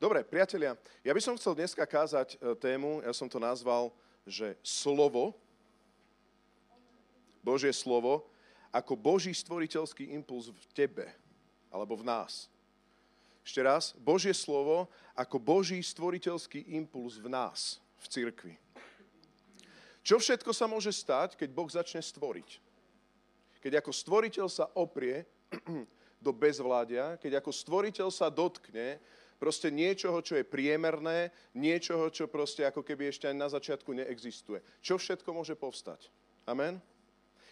Dobre, priatelia, ja by som chcel dneska kázať e, tému, ja som to nazval, že slovo, Božie slovo, ako Boží stvoriteľský impuls v tebe, alebo v nás. Ešte raz, Božie slovo ako Boží stvoriteľský impuls v nás, v cirkvi. Čo všetko sa môže stať, keď Boh začne stvoriť? Keď ako stvoriteľ sa oprie do bezvládia, keď ako stvoriteľ sa dotkne proste niečoho, čo je priemerné, niečoho, čo proste ako keby ešte ani na začiatku neexistuje. Čo všetko môže povstať? Amen?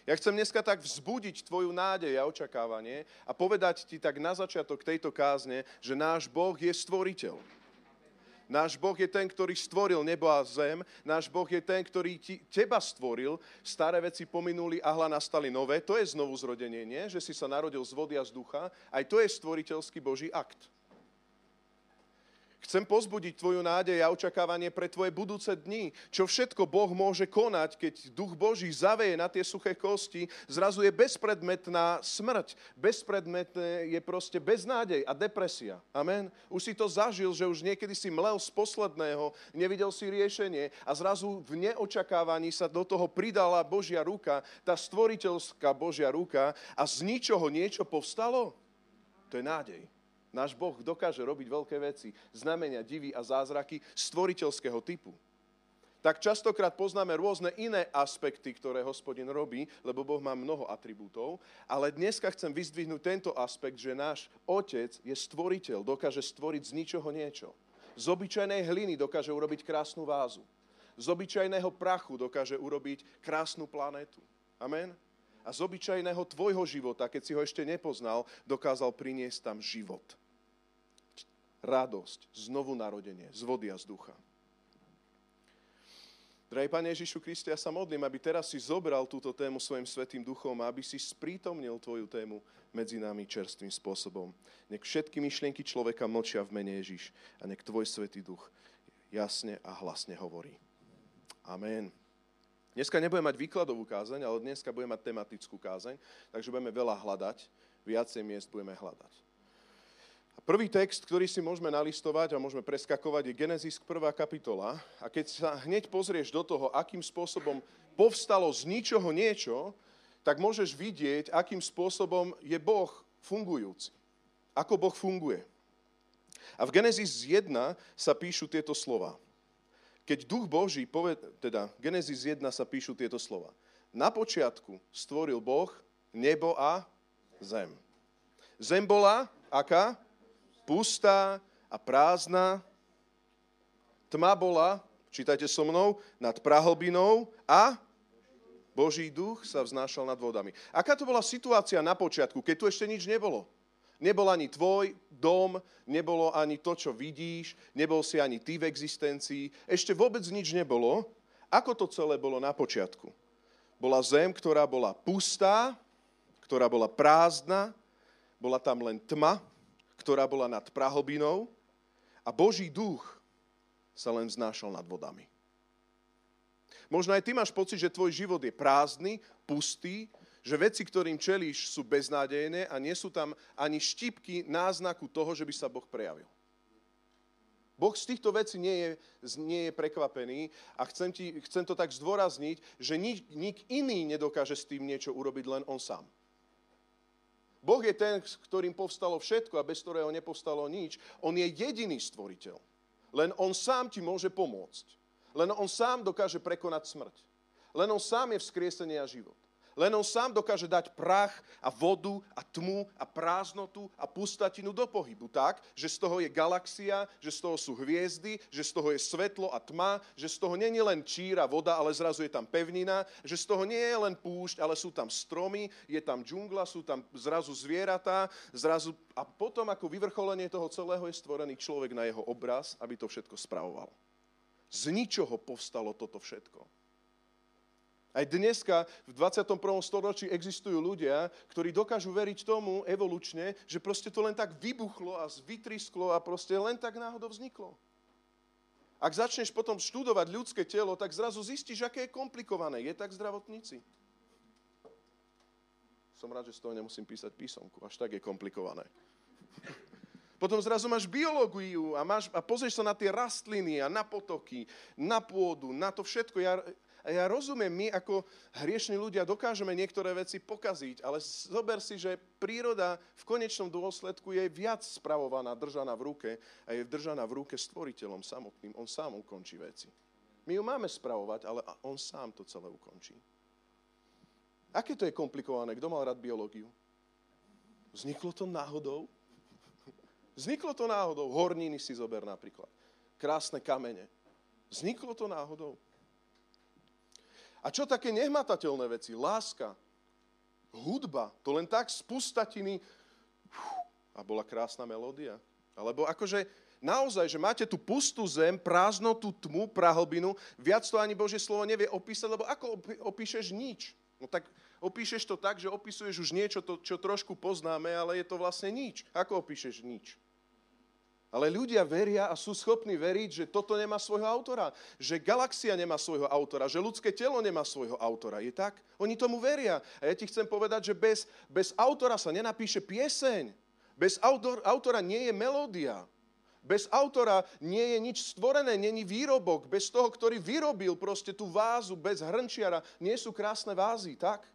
Ja chcem dneska tak vzbudiť tvoju nádej a očakávanie a povedať ti tak na začiatok tejto kázne, že náš Boh je stvoriteľ. Náš Boh je ten, ktorý stvoril nebo a zem. Náš Boh je ten, ktorý ti, teba stvoril. Staré veci pominuli a hla nastali nové. To je znovu zrodenie, nie? Že si sa narodil z vody a z ducha. Aj to je stvoriteľský Boží akt. Chcem pozbudiť tvoju nádej a očakávanie pre tvoje budúce dni. Čo všetko Boh môže konať, keď duch Boží zaveje na tie suché kosti, zrazu je bezpredmetná smrť. Bezpredmetné je proste beznádej a depresia. Amen. Už si to zažil, že už niekedy si mlel z posledného, nevidel si riešenie a zrazu v neočakávaní sa do toho pridala Božia ruka, tá stvoriteľská Božia ruka a z ničoho niečo povstalo. To je nádej. Náš Boh dokáže robiť veľké veci, znamenia, divy a zázraky stvoriteľského typu. Tak častokrát poznáme rôzne iné aspekty, ktoré hospodin robí, lebo Boh má mnoho atribútov, ale dneska chcem vyzdvihnúť tento aspekt, že náš Otec je stvoriteľ, dokáže stvoriť z ničoho niečo. Z obyčajnej hliny dokáže urobiť krásnu vázu. Z obyčajného prachu dokáže urobiť krásnu planetu. Amen? A z obyčajného tvojho života, keď si ho ešte nepoznal, dokázal priniesť tam život radosť, znovu narodenie, z vody a z ducha. Drahý Pane Ježišu Kriste, ja sa modlím, aby teraz si zobral túto tému svojim svetým duchom a aby si sprítomnil tvoju tému medzi nami čerstvým spôsobom. Nech všetky myšlienky človeka mlčia v mene Ježiš a nech tvoj svetý duch jasne a hlasne hovorí. Amen. Dneska nebudem mať výkladovú kázeň, ale dneska budem mať tematickú kázeň, takže budeme veľa hľadať, viacej miest budeme hľadať. Prvý text, ktorý si môžeme nalistovať a môžeme preskakovať, je Genesis 1. kapitola. A keď sa hneď pozrieš do toho, akým spôsobom povstalo z ničoho niečo, tak môžeš vidieť, akým spôsobom je Boh fungujúci. Ako Boh funguje. A v Genesis 1 sa píšu tieto slova. Keď duch Boží, poved, teda Genesis 1 sa píšu tieto slova. Na počiatku stvoril Boh nebo a zem. Zem bola aká? Pustá a prázdna. Tma bola, čítajte so mnou, nad prahlbinou a Boží duch sa vznášal nad vodami. Aká to bola situácia na počiatku, keď tu ešte nič nebolo? Nebol ani tvoj dom, nebolo ani to, čo vidíš, nebol si ani ty v existencii, ešte vôbec nič nebolo. Ako to celé bolo na počiatku? Bola zem, ktorá bola pustá, ktorá bola prázdna, bola tam len tma, ktorá bola nad prahlbinou a Boží duch sa len vznášal nad vodami. Možno aj ty máš pocit, že tvoj život je prázdny, pustý, že veci, ktorým čelíš, sú beznádejné a nie sú tam ani štipky náznaku toho, že by sa Boh prejavil. Boh z týchto vecí nie je, nie je prekvapený a chcem, ti, chcem to tak zdôrazniť, že nik, nik iný nedokáže s tým niečo urobiť, len on sám. Boh je ten, s ktorým povstalo všetko a bez ktorého nepovstalo nič. On je jediný stvoriteľ. Len on sám ti môže pomôcť. Len on sám dokáže prekonať smrť. Len on sám je vzkriesenie a život. Len on sám dokáže dať prach a vodu a tmu a prázdnotu a pustatinu do pohybu tak, že z toho je galaxia, že z toho sú hviezdy, že z toho je svetlo a tma, že z toho je len číra, voda, ale zrazu je tam pevnina, že z toho nie je len púšť, ale sú tam stromy, je tam džungla, sú tam zrazu zvieratá, zrazu a potom ako vyvrcholenie toho celého je stvorený človek na jeho obraz, aby to všetko spravoval. Z ničoho povstalo toto všetko. Aj dneska v 21. storočí existujú ľudia, ktorí dokážu veriť tomu evolučne, že proste to len tak vybuchlo a vytrisklo a proste len tak náhodou vzniklo. Ak začneš potom študovať ľudské telo, tak zrazu zistíš, aké je komplikované. Je tak zdravotníci. Som rád, že z toho nemusím písať písomku. Až tak je komplikované. Potom zrazu máš biológiu a, máš, a pozrieš sa na tie rastliny a na potoky, na pôdu, na to všetko. Ja, a ja rozumiem, my ako hriešni ľudia dokážeme niektoré veci pokaziť, ale zober si, že príroda v konečnom dôsledku je viac spravovaná, držaná v ruke a je držaná v ruke stvoriteľom samotným. On sám ukončí veci. My ju máme spravovať, ale on sám to celé ukončí. Aké to je komplikované? Kto mal rád biológiu? Vzniklo to náhodou? Vzniklo to náhodou. Horniny si zober napríklad. Krásne kamene. Vzniklo to náhodou. A čo také nehmatateľné veci? Láska, hudba, to len tak z pustatiny a bola krásna melódia. Alebo akože naozaj, že máte tú pustú zem, prázdnotu, tmu, prahlbinu, viac to ani Božie slovo nevie opísať, lebo ako opíšeš nič? No tak opíšeš to tak, že opisuješ už niečo, to, čo trošku poznáme, ale je to vlastne nič. Ako opíšeš nič? Ale ľudia veria a sú schopní veriť, že toto nemá svojho autora, že galaxia nemá svojho autora, že ľudské telo nemá svojho autora. Je tak? Oni tomu veria. A ja ti chcem povedať, že bez, bez autora sa nenapíše pieseň. Bez autor, autora nie je melódia. Bez autora nie je nič stvorené, není výrobok. Bez toho, ktorý vyrobil proste tú vázu, bez hrnčiara, nie sú krásne vázy, tak?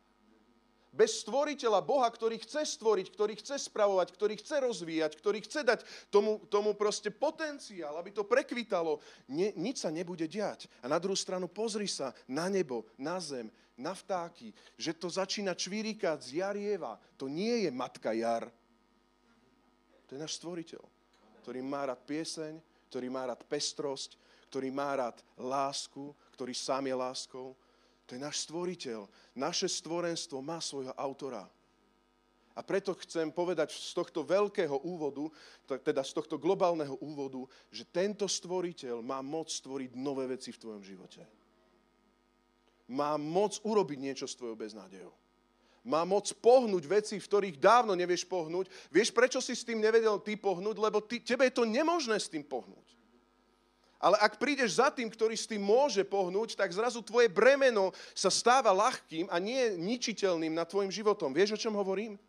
Bez stvoriteľa Boha, ktorý chce stvoriť, ktorý chce spravovať, ktorý chce rozvíjať, ktorý chce dať tomu, tomu proste potenciál, aby to prekvitalo, ne, nič sa nebude diať. A na druhú stranu pozri sa na nebo, na zem, na vtáky, že to začína čvíríkať z jarieva. To nie je matka jar. To je náš stvoriteľ, ktorý má rád pieseň, ktorý má rád pestrosť, ktorý má rád lásku, ktorý sám je láskou, to je náš stvoriteľ. Naše stvorenstvo má svojho autora. A preto chcem povedať z tohto veľkého úvodu, teda z tohto globálneho úvodu, že tento stvoriteľ má moc stvoriť nové veci v tvojom živote. Má moc urobiť niečo s tvojou beznádejou. Má moc pohnúť veci, v ktorých dávno nevieš pohnúť. Vieš, prečo si s tým nevedel ty pohnúť? Lebo ty, tebe je to nemožné s tým pohnúť. Ale ak prídeš za tým, ktorý s tým môže pohnúť, tak zrazu tvoje bremeno sa stáva ľahkým a nie ničiteľným nad tvojim životom. Vieš, o čom hovorím?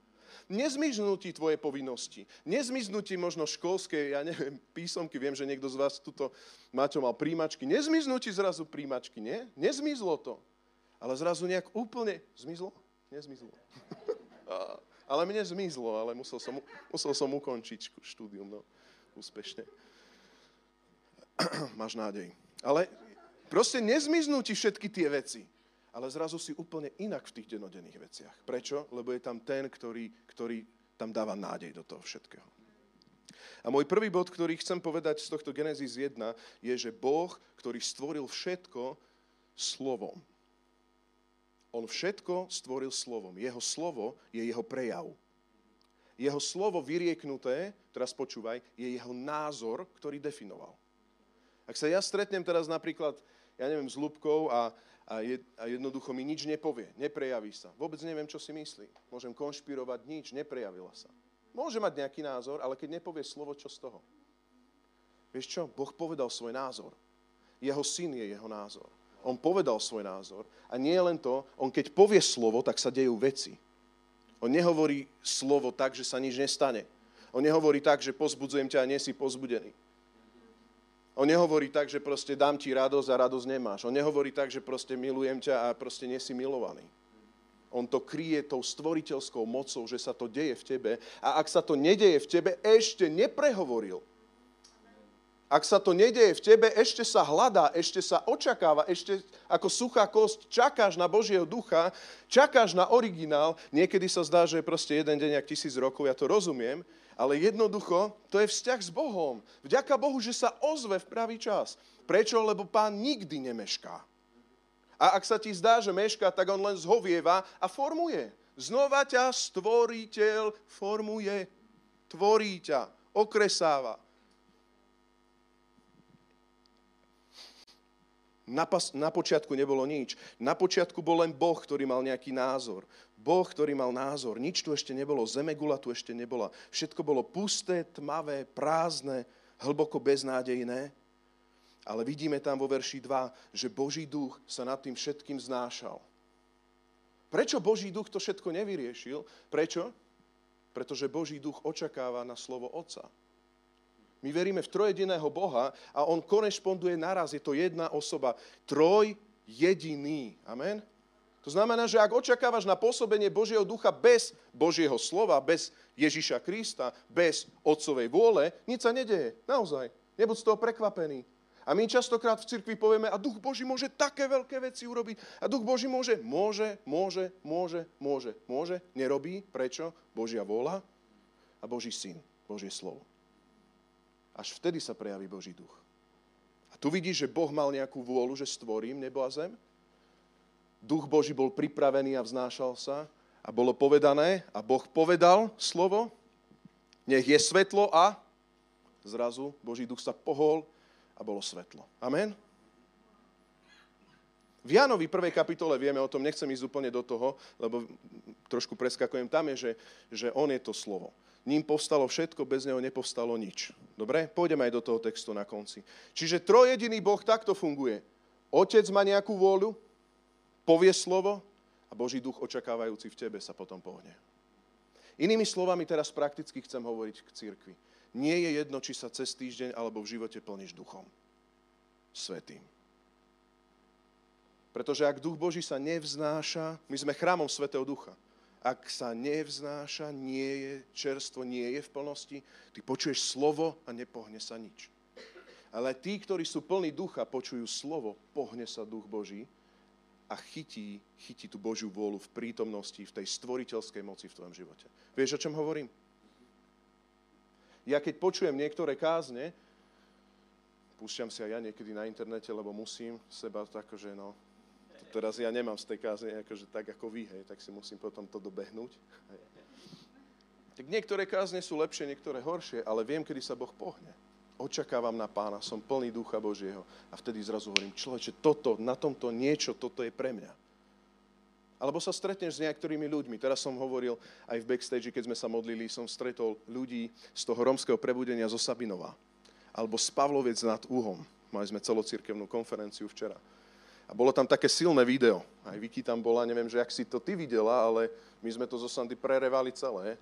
Nezmiznú ti tvoje povinnosti. Nezmiznú ti možno školské, ja neviem, písomky. Viem, že niekto z vás tuto, Maťo, mal príjmačky. Nezmiznú ti zrazu príjmačky, nie? Nezmizlo to. Ale zrazu nejak úplne... Zmizlo? Nezmizlo. ale mne zmizlo, ale musel som, musel som ukončiť štúdium, no, úspešne. máš nádej. Ale proste nezmiznú ti všetky tie veci. Ale zrazu si úplne inak v tých denodenných veciach. Prečo? Lebo je tam ten, ktorý, ktorý tam dáva nádej do toho všetkého. A môj prvý bod, ktorý chcem povedať z tohto Genesis 1, je, že Boh, ktorý stvoril všetko slovom. On všetko stvoril slovom. Jeho slovo je jeho prejav. Jeho slovo vyrieknuté, teraz počúvaj, je jeho názor, ktorý definoval. Ak sa ja stretnem teraz napríklad, ja neviem, s Lubkou a, a, je, a jednoducho mi nič nepovie, neprejaví sa. Vôbec neviem, čo si myslí. Môžem konšpirovať, nič, neprejavila sa. Môže mať nejaký názor, ale keď nepovie slovo, čo z toho? Vieš čo? Boh povedal svoj názor. Jeho syn je jeho názor. On povedal svoj názor. A nie len to, on keď povie slovo, tak sa dejú veci. On nehovorí slovo tak, že sa nič nestane. On nehovorí tak, že pozbudzujem ťa a nie si pozbudený. On nehovorí tak, že proste dám ti radosť a radosť nemáš. On nehovorí tak, že proste milujem ťa a proste nie si milovaný. On to kryje tou stvoriteľskou mocou, že sa to deje v tebe. A ak sa to nedeje v tebe, ešte neprehovoril. Ak sa to nedeje v tebe, ešte sa hľadá, ešte sa očakáva, ešte ako suchá kosť čakáš na Božieho ducha, čakáš na originál. Niekedy sa zdá, že je proste jeden deň, ak tisíc rokov, ja to rozumiem, ale jednoducho, to je vzťah s Bohom. Vďaka Bohu, že sa ozve v pravý čas. Prečo? Lebo pán nikdy nemešká. A ak sa ti zdá, že mešká, tak on len zhovieva a formuje. Znova ťa stvoriteľ formuje. Tvorí ťa, okresáva. Na, pas, na počiatku nebolo nič. Na počiatku bol len Boh, ktorý mal nejaký názor. Boh, ktorý mal názor. Nič tu ešte nebolo, zemegula tu ešte nebola. Všetko bolo pusté, tmavé, prázdne, hlboko beznádejné. Ale vidíme tam vo verši 2, že Boží duch sa nad tým všetkým znášal. Prečo Boží duch to všetko nevyriešil? Prečo? Pretože Boží duch očakáva na slovo Otca. My veríme v trojediného Boha a on korešponduje naraz. Je to jedna osoba. Troj jediný. Amen? To znamená, že ak očakávaš na pôsobenie Božieho ducha bez Božieho slova, bez Ježiša Krista, bez Otcovej vôle, nič sa nedeje. Naozaj. Nebuď z toho prekvapený. A my častokrát v cirkvi povieme, a duch Boží môže také veľké veci urobiť. A duch Boží môže, môže, môže, môže, môže, môže. Nerobí. Prečo? Božia vôľa a Boží syn, Božie slovo. Až vtedy sa prejaví Boží duch. A tu vidíš, že Boh mal nejakú vôľu, že stvorím nebo a zem duch Boží bol pripravený a vznášal sa a bolo povedané a Boh povedal slovo, nech je svetlo a zrazu Boží duch sa pohol a bolo svetlo. Amen? V Jánovi 1. kapitole vieme o tom, nechcem ísť úplne do toho, lebo trošku preskakujem, tam je, že, že on je to slovo. Ním povstalo všetko, bez neho nepovstalo nič. Dobre? Pôjdeme aj do toho textu na konci. Čiže trojediný Boh takto funguje. Otec má nejakú vôľu, povie slovo a Boží duch očakávajúci v tebe sa potom pohne. Inými slovami teraz prakticky chcem hovoriť k cirkvi. Nie je jedno, či sa cez týždeň alebo v živote plníš duchom. Svetým. Pretože ak duch Boží sa nevznáša, my sme chrámom Svetého Ducha. Ak sa nevznáša, nie je čerstvo, nie je v plnosti, ty počuješ slovo a nepohne sa nič. Ale tí, ktorí sú plní ducha, počujú slovo, pohne sa duch Boží a chytí, chytí tú Božiu vôľu v prítomnosti, v tej stvoriteľskej moci v tvojom živote. Vieš, o čom hovorím? Ja keď počujem niektoré kázne, púšťam si aj ja niekedy na internete, lebo musím seba tak, že no, to teraz ja nemám z tej kázne akože tak ako vy, hej, tak si musím potom to dobehnúť. Hej. Tak niektoré kázne sú lepšie, niektoré horšie, ale viem, kedy sa Boh pohne očakávam na pána, som plný ducha Božieho. A vtedy zrazu hovorím, človeče, toto, na tomto niečo, toto je pre mňa. Alebo sa stretneš s niektorými ľuďmi. Teraz som hovoril aj v backstage, keď sme sa modlili, som stretol ľudí z toho romského prebudenia zo Sabinova. Alebo z Pavlovec nad Úhom. Mali sme celocirkevnú konferenciu včera. A bolo tam také silné video. Aj Vicky tam bola, neviem, že ak si to ty videla, ale my sme to zo Sandy prerevali celé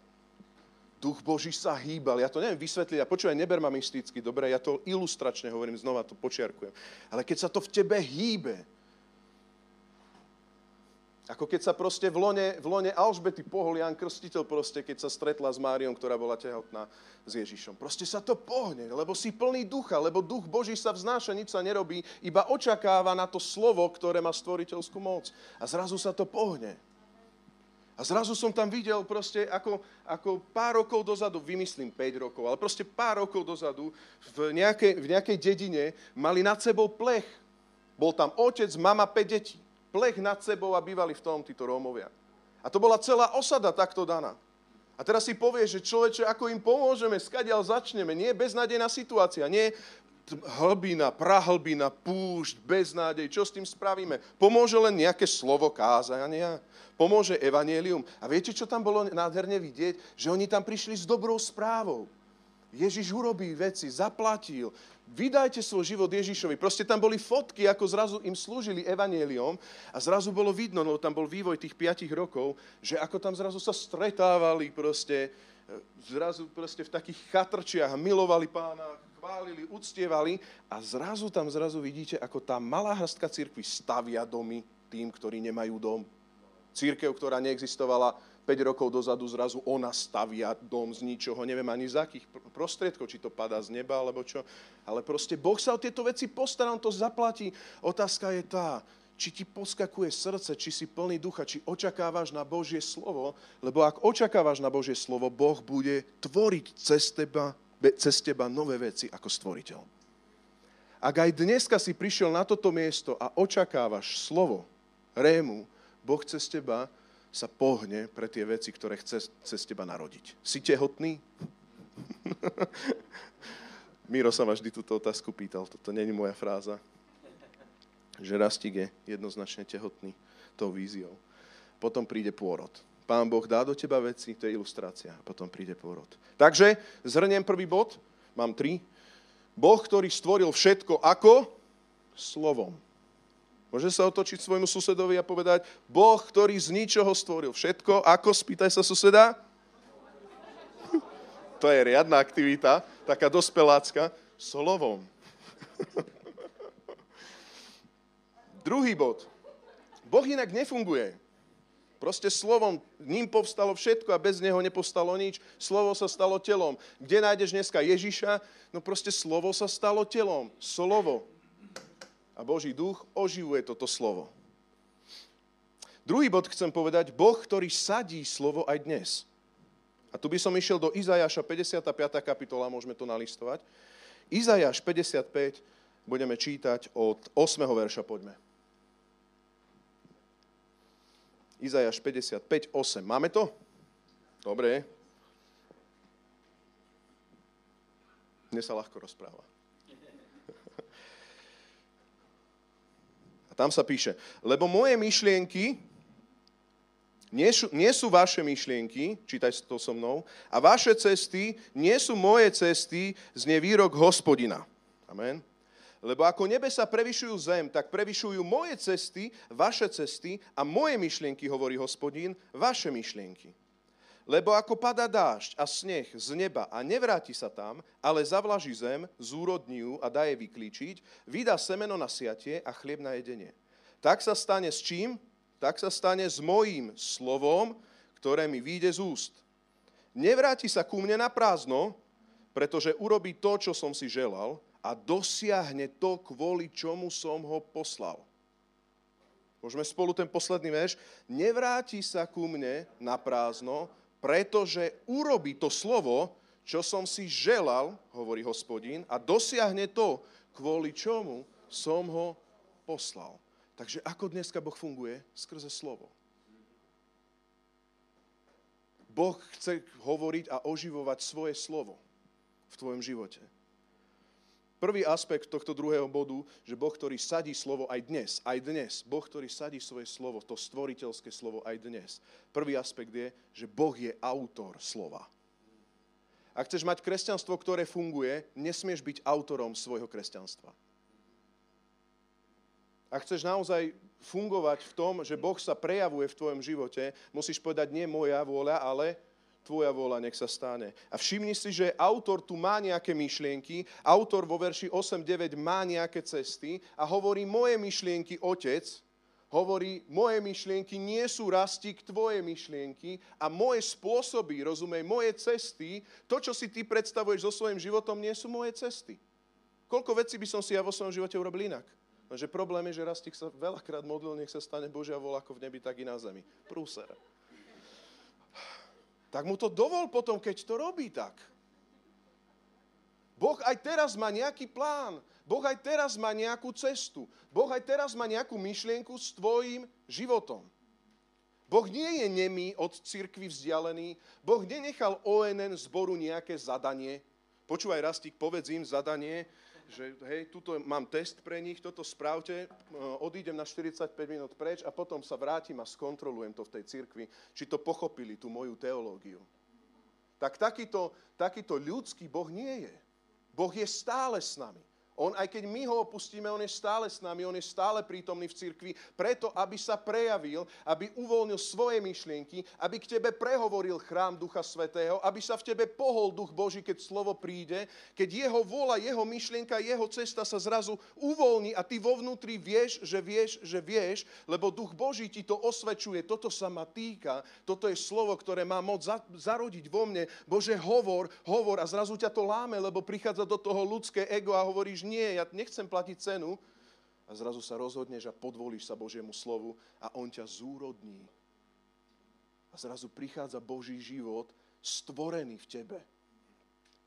duch Boží sa hýbal. Ja to neviem vysvetliť, a počúvaj, neber ma mysticky, dobre, ja to ilustračne hovorím, znova to počiarkujem. Ale keď sa to v tebe hýbe, ako keď sa proste v lone, v lone Alžbety pohol Jan Krstiteľ proste, keď sa stretla s Máriou, ktorá bola tehotná s Ježišom. Proste sa to pohne, lebo si plný ducha, lebo duch Boží sa vznáša, nič sa nerobí, iba očakáva na to slovo, ktoré má stvoriteľskú moc. A zrazu sa to pohne. A zrazu som tam videl proste ako, ako pár rokov dozadu, vymyslím 5 rokov, ale proste pár rokov dozadu v nejakej, v nejakej dedine mali nad sebou plech. Bol tam otec, mama, 5 detí. Plech nad sebou a bývali v tom títo Rómovia. A to bola celá osada takto daná. A teraz si povieš, že človeče, ako im pomôžeme, skadiaľ začneme. Nie beznádejná situácia, nie hlbina, prahlbina, púšť, beznádej, čo s tým spravíme? Pomôže len nejaké slovo kázania? Pomôže evanielium? A viete, čo tam bolo nádherne vidieť? Že oni tam prišli s dobrou správou. Ježiš urobí veci, zaplatil. Vydajte svoj život Ježišovi. Proste tam boli fotky, ako zrazu im slúžili evanieliom a zrazu bolo vidno, no tam bol vývoj tých 5 rokov, že ako tam zrazu sa stretávali proste, zrazu proste v takých chatrčiach milovali pána, chválili, uctievali a zrazu tam zrazu vidíte, ako tá malá hrstka církvy stavia domy tým, ktorí nemajú dom. Církev, ktorá neexistovala 5 rokov dozadu, zrazu ona stavia dom z ničoho, neviem ani z akých prostriedkov, či to padá z neba, alebo čo. Ale proste Boh sa o tieto veci postará, on to zaplatí. Otázka je tá, či ti poskakuje srdce, či si plný ducha, či očakávaš na Božie slovo, lebo ak očakávaš na Božie slovo, Boh bude tvoriť cez teba cez teba nové veci ako stvoriteľ. Ak aj dneska si prišiel na toto miesto a očakávaš slovo, rému, Boh cez teba sa pohne pre tie veci, ktoré chce cez teba narodiť. Si tehotný? Miro sa ma vždy túto otázku pýtal, toto není moja fráza. Že Rastík je jednoznačne tehotný tou víziou. Potom príde pôrod. Pán Boh dá do teba veci, to je ilustrácia, potom príde pôrod. Takže zhrniem prvý bod, mám tri. Boh, ktorý stvoril všetko ako? Slovom. Môže sa otočiť svojmu susedovi a povedať, Boh, ktorý z ničoho stvoril všetko, ako? Spýtaj sa suseda. to je riadna aktivita, taká dospelácka, slovom. Druhý bod. Boh inak nefunguje. Proste slovom, ním povstalo všetko a bez neho nepovstalo nič. Slovo sa stalo telom. Kde nájdeš dneska Ježiša? No proste slovo sa stalo telom. Slovo. A Boží duch oživuje toto slovo. Druhý bod chcem povedať, Boh, ktorý sadí slovo aj dnes. A tu by som išiel do Izajaša 55. kapitola, môžeme to nalistovať. Izajaš 55, budeme čítať od 8. verša, poďme. Izajaš 55, 8. Máme to? Dobre. Dnes sa ľahko rozpráva. Tam sa píše, lebo moje myšlienky nie sú, nie sú vaše myšlienky, čítaj to so mnou, a vaše cesty nie sú moje cesty, znie výrok hospodina. Amen. Lebo ako nebesa prevyšujú zem, tak prevyšujú moje cesty, vaše cesty a moje myšlienky, hovorí hospodín, vaše myšlienky. Lebo ako pada dážď a sneh z neba a nevráti sa tam, ale zavlaží zem, zúrodní ju a dá jej vyklíčiť, vydá semeno na siatie a chlieb na jedenie. Tak sa stane s čím? Tak sa stane s mojím slovom, ktoré mi vyjde z úst. Nevráti sa ku mne na prázdno, pretože urobí to, čo som si želal, a dosiahne to, kvôli čomu som ho poslal. Môžeme spolu ten posledný verš. Nevráti sa ku mne na prázdno, pretože urobí to slovo, čo som si želal, hovorí hospodín, a dosiahne to, kvôli čomu som ho poslal. Takže ako dneska Boh funguje? Skrze slovo. Boh chce hovoriť a oživovať svoje slovo v tvojom živote. Prvý aspekt tohto druhého bodu, že Boh, ktorý sadí slovo aj dnes, aj dnes, Boh, ktorý sadí svoje slovo, to stvoriteľské slovo aj dnes. Prvý aspekt je, že Boh je autor slova. Ak chceš mať kresťanstvo, ktoré funguje, nesmieš byť autorom svojho kresťanstva. Ak chceš naozaj fungovať v tom, že Boh sa prejavuje v tvojom živote, musíš povedať nie moja vôľa, ale tvoja vôľa nech sa stane. A všimni si, že autor tu má nejaké myšlienky, autor vo verši 8-9 má nejaké cesty a hovorí moje myšlienky, otec, hovorí, moje myšlienky nie sú rastík tvoje myšlienky a moje spôsoby, rozumej, moje cesty, to, čo si ty predstavuješ so svojím životom, nie sú moje cesty. Koľko vecí by som si ja vo svojom živote urobil inak? Lenže problém je, že Rastík sa veľakrát modlil, nech sa stane Božia vola ako v nebi, tak i na zemi. Prúser tak mu to dovol potom, keď to robí tak. Boh aj teraz má nejaký plán. Boh aj teraz má nejakú cestu. Boh aj teraz má nejakú myšlienku s tvojim životom. Boh nie je nemý od cirkvy vzdialený. Boh nenechal ONN zboru nejaké zadanie. Počúvaj, Rastík, povedz im zadanie, že hej, tuto mám test pre nich, toto spravte, e, odídem na 45 minút preč a potom sa vrátim a skontrolujem to v tej cirkvi, či to pochopili, tú moju teológiu. Tak takýto, takýto ľudský Boh nie je. Boh je stále s nami. On, aj keď my ho opustíme, on je stále s nami, on je stále prítomný v cirkvi, preto, aby sa prejavil, aby uvoľnil svoje myšlienky, aby k tebe prehovoril chrám Ducha Svetého, aby sa v tebe pohol Duch Boží, keď slovo príde, keď jeho vola, jeho myšlienka, jeho cesta sa zrazu uvoľní a ty vo vnútri vieš, že vieš, že vieš, lebo Duch Boží ti to osvedčuje, toto sa ma týka, toto je slovo, ktoré má moc zarodiť vo mne. Bože, hovor, hovor a zrazu ťa to láme, lebo prichádza do toho ľudské ego a hovoríš, nie, ja nechcem platiť cenu. A zrazu sa rozhodneš a podvolíš sa Božiemu slovu a On ťa zúrodní. A zrazu prichádza Boží život stvorený v tebe.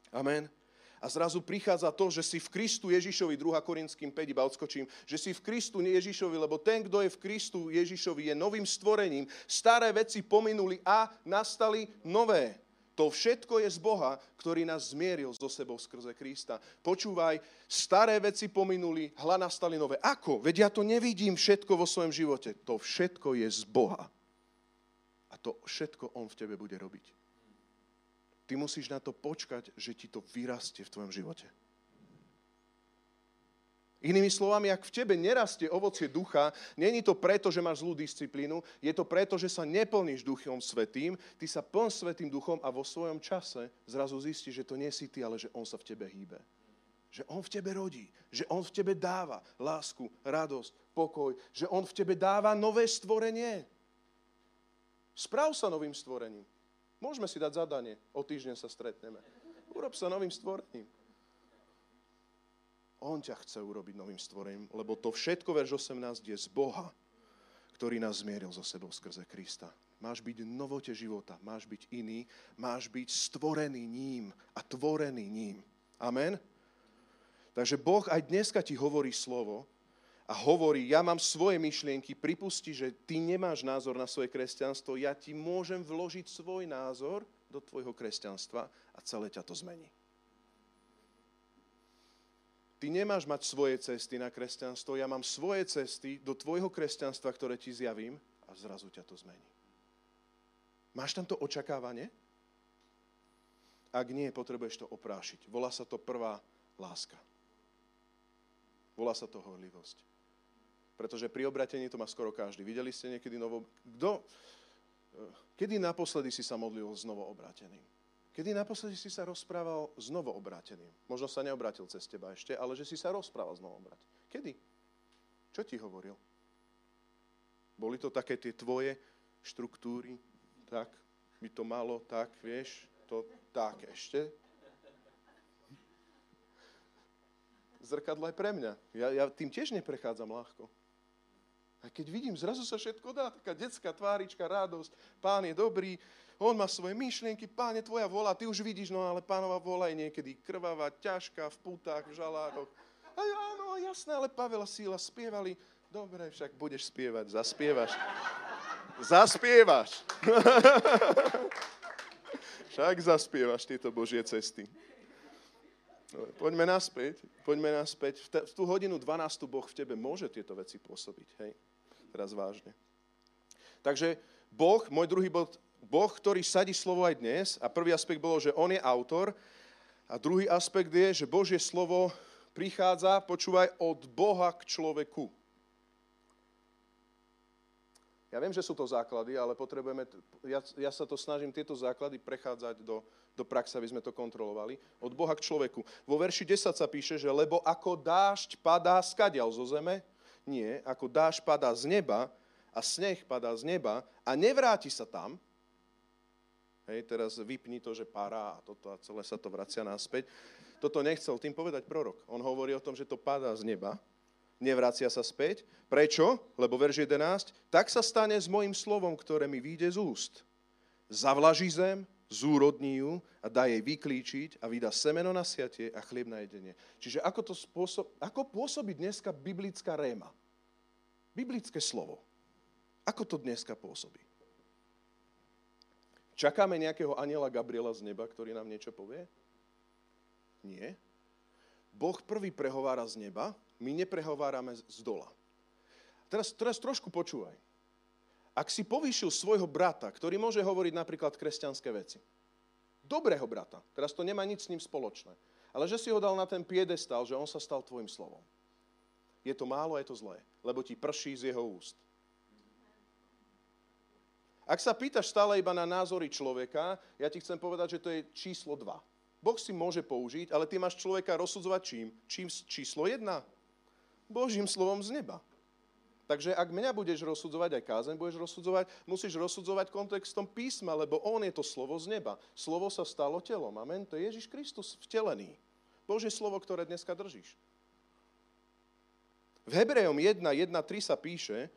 Amen. A zrazu prichádza to, že si v Kristu Ježišovi, 2. Korinským 5, iba odskočím, že si v Kristu Ježišovi, lebo ten, kto je v Kristu Ježišovi, je novým stvorením. Staré veci pominuli a nastali nové. To všetko je z Boha, ktorý nás zmieril so sebou skrze Krista. Počúvaj, staré veci pominuli, hla nastali nové. Ako? Veď ja to nevidím všetko vo svojom živote. To všetko je z Boha. A to všetko On v tebe bude robiť. Ty musíš na to počkať, že ti to vyrastie v tvojom živote. Inými slovami, ak v tebe nerastie ovocie ducha, není to preto, že máš zlú disciplínu, je to preto, že sa neplníš duchom svetým, ty sa plň svetým duchom a vo svojom čase zrazu zistíš, že to nie si ty, ale že on sa v tebe hýbe. Že on v tebe rodí, že on v tebe dáva lásku, radosť, pokoj, že on v tebe dáva nové stvorenie. Sprav sa novým stvorením. Môžeme si dať zadanie, o týždeň sa stretneme. Urob sa novým stvorením. On ťa chce urobiť novým stvorením, lebo to všetko, verš 18, je z Boha, ktorý nás zmieril so sebou skrze Krista. Máš byť novote života, máš byť iný, máš byť stvorený ním a tvorený ním. Amen? Takže Boh aj dneska ti hovorí slovo a hovorí, ja mám svoje myšlienky, pripusti, že ty nemáš názor na svoje kresťanstvo, ja ti môžem vložiť svoj názor do tvojho kresťanstva a celé ťa to zmení. Ty nemáš mať svoje cesty na kresťanstvo, ja mám svoje cesty do tvojho kresťanstva, ktoré ti zjavím a zrazu ťa to zmení. Máš tam to očakávanie? Ak nie, potrebuješ to oprášiť. Volá sa to prvá láska. Volá sa to horlivosť. Pretože pri obratení to má skoro každý. Videli ste niekedy novo... Kto... Kedy naposledy si sa modlil s novoobráteným? Kedy naposledy si sa rozprával s novoobráteným? Možno sa neobrátil cez teba ešte, ale že si sa rozprával s novoobráteným. Kedy? Čo ti hovoril? Boli to také tie tvoje štruktúry? Tak, by to malo, tak, vieš, to tak ešte. Zrkadlo aj pre mňa. Ja, ja tým tiež neprechádzam ľahko. A keď vidím, zrazu sa všetko dá, taká detská tvárička, radosť, pán je dobrý, on má svoje myšlienky, páne, tvoja vola, ty už vidíš, no ale pánova vola je niekedy krvavá, ťažká, v putách, v žalároch. A áno, jasné, ale Pavel a Síla spievali. Dobre, však budeš spievať, zaspievaš. Zaspievaš. však zaspievaš tieto Božie cesty. Poďme naspäť, poďme naspäť. V tú hodinu 12. Boh v tebe môže tieto veci pôsobiť, hej? Teraz vážne. Takže Boh, môj druhý bod, Boh, ktorý sadí slovo aj dnes. A prvý aspekt bolo, že on je autor. A druhý aspekt je, že Božie slovo prichádza, počúvaj, od Boha k človeku. Ja viem, že sú to základy, ale potrebujeme, ja, ja sa to snažím tieto základy prechádzať do, do praxe, aby sme to kontrolovali. Od Boha k človeku. Vo verši 10 sa píše, že lebo ako dážď padá skadial zo zeme, nie, ako dážď padá z neba a sneh padá z neba a nevráti sa tam, Hej, teraz vypni to, že para a toto a celé sa to vracia naspäť. Toto nechcel tým povedať prorok. On hovorí o tom, že to padá z neba, nevracia sa späť. Prečo? Lebo verš 11. Tak sa stane s mojim slovom, ktoré mi vyjde z úst. Zavlaží zem, zúrodní ju a dá jej vyklíčiť a vydá semeno na siatie a chlieb na jedenie. Čiže ako, to spôsob, ako pôsobí dneska biblická réma? Biblické slovo. Ako to dneska pôsobí? Čakáme nejakého aniela Gabriela z neba, ktorý nám niečo povie? Nie. Boh prvý prehovára z neba, my neprehovárame z dola. Teraz, teraz trošku počúvaj. Ak si povýšil svojho brata, ktorý môže hovoriť napríklad kresťanské veci, dobrého brata, teraz to nemá nič s ním spoločné, ale že si ho dal na ten piedestal, že on sa stal tvojim slovom. Je to málo, je to zlé, lebo ti prší z jeho úst. Ak sa pýtaš stále iba na názory človeka, ja ti chcem povedať, že to je číslo 2. Boh si môže použiť, ale ty máš človeka rozsudzovať čím? Čím číslo 1? Božím slovom z neba. Takže ak mňa budeš rozsudzovať, aj kázeň budeš rozsudzovať, musíš rozsudzovať kontextom písma, lebo on je to slovo z neba. Slovo sa stalo telom. Amen. To je Ježiš Kristus vtelený. Božie slovo, ktoré dneska držíš. V Hebrejom 1, 1, 3 sa píše,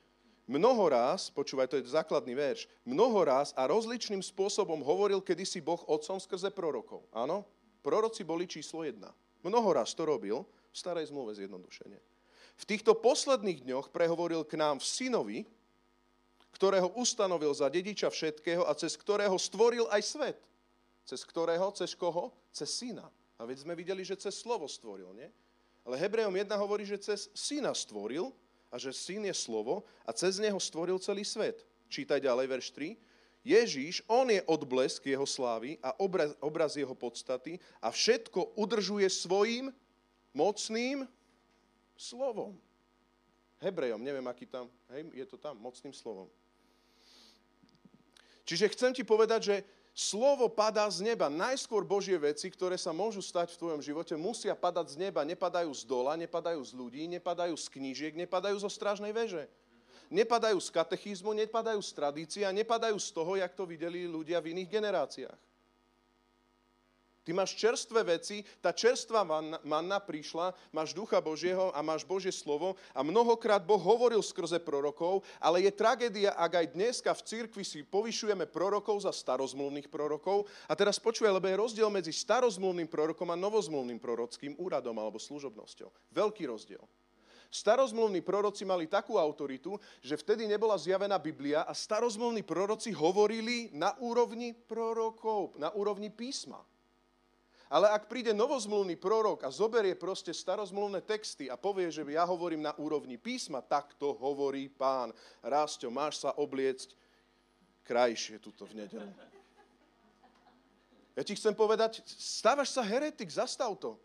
Mnoho raz, počúvaj, to je základný verš, mnoho raz a rozličným spôsobom hovoril kedysi Boh otcom skrze prorokov. Áno? Proroci boli číslo jedna. Mnoho raz to robil, v starej zmluve zjednodušenie. V týchto posledných dňoch prehovoril k nám v synovi, ktorého ustanovil za dediča všetkého a cez ktorého stvoril aj svet. Cez ktorého? Cez koho? Cez syna. A veď sme videli, že cez slovo stvoril, nie? Ale Hebrejom 1 hovorí, že cez syna stvoril, a že syn je slovo a cez neho stvoril celý svet. Čítaj ďalej verš 3. Ježíš, on je odblesk jeho slávy a obraz, obraz jeho podstaty a všetko udržuje svojim mocným slovom. Hebrejom, neviem, aký tam, hej, je to tam, mocným slovom. Čiže chcem ti povedať, že slovo padá z neba. Najskôr Božie veci, ktoré sa môžu stať v tvojom živote, musia padať z neba. Nepadajú z dola, nepadajú z ľudí, nepadajú z knížiek, nepadajú zo strážnej veže. Nepadajú z katechizmu, nepadajú z tradície nepadajú z toho, jak to videli ľudia v iných generáciách. Ty máš čerstvé veci, tá čerstvá manna, prišla, máš ducha Božieho a máš Božie slovo a mnohokrát Boh hovoril skrze prorokov, ale je tragédia, ak aj dneska v cirkvi si povyšujeme prorokov za starozmluvných prorokov. A teraz počuje, lebo je rozdiel medzi starozmluvným prorokom a novozmluvným prorockým úradom alebo služobnosťou. Veľký rozdiel. Starozmluvní proroci mali takú autoritu, že vtedy nebola zjavená Biblia a starozmluvní proroci hovorili na úrovni prorokov, na úrovni písma. Ale ak príde novozmluvný prorok a zoberie proste starozmluvné texty a povie, že ja hovorím na úrovni písma, tak to hovorí pán. Rásťo, máš sa obliecť krajšie tuto v nedelu. Ja ti chcem povedať, stávaš sa heretik, zastav to.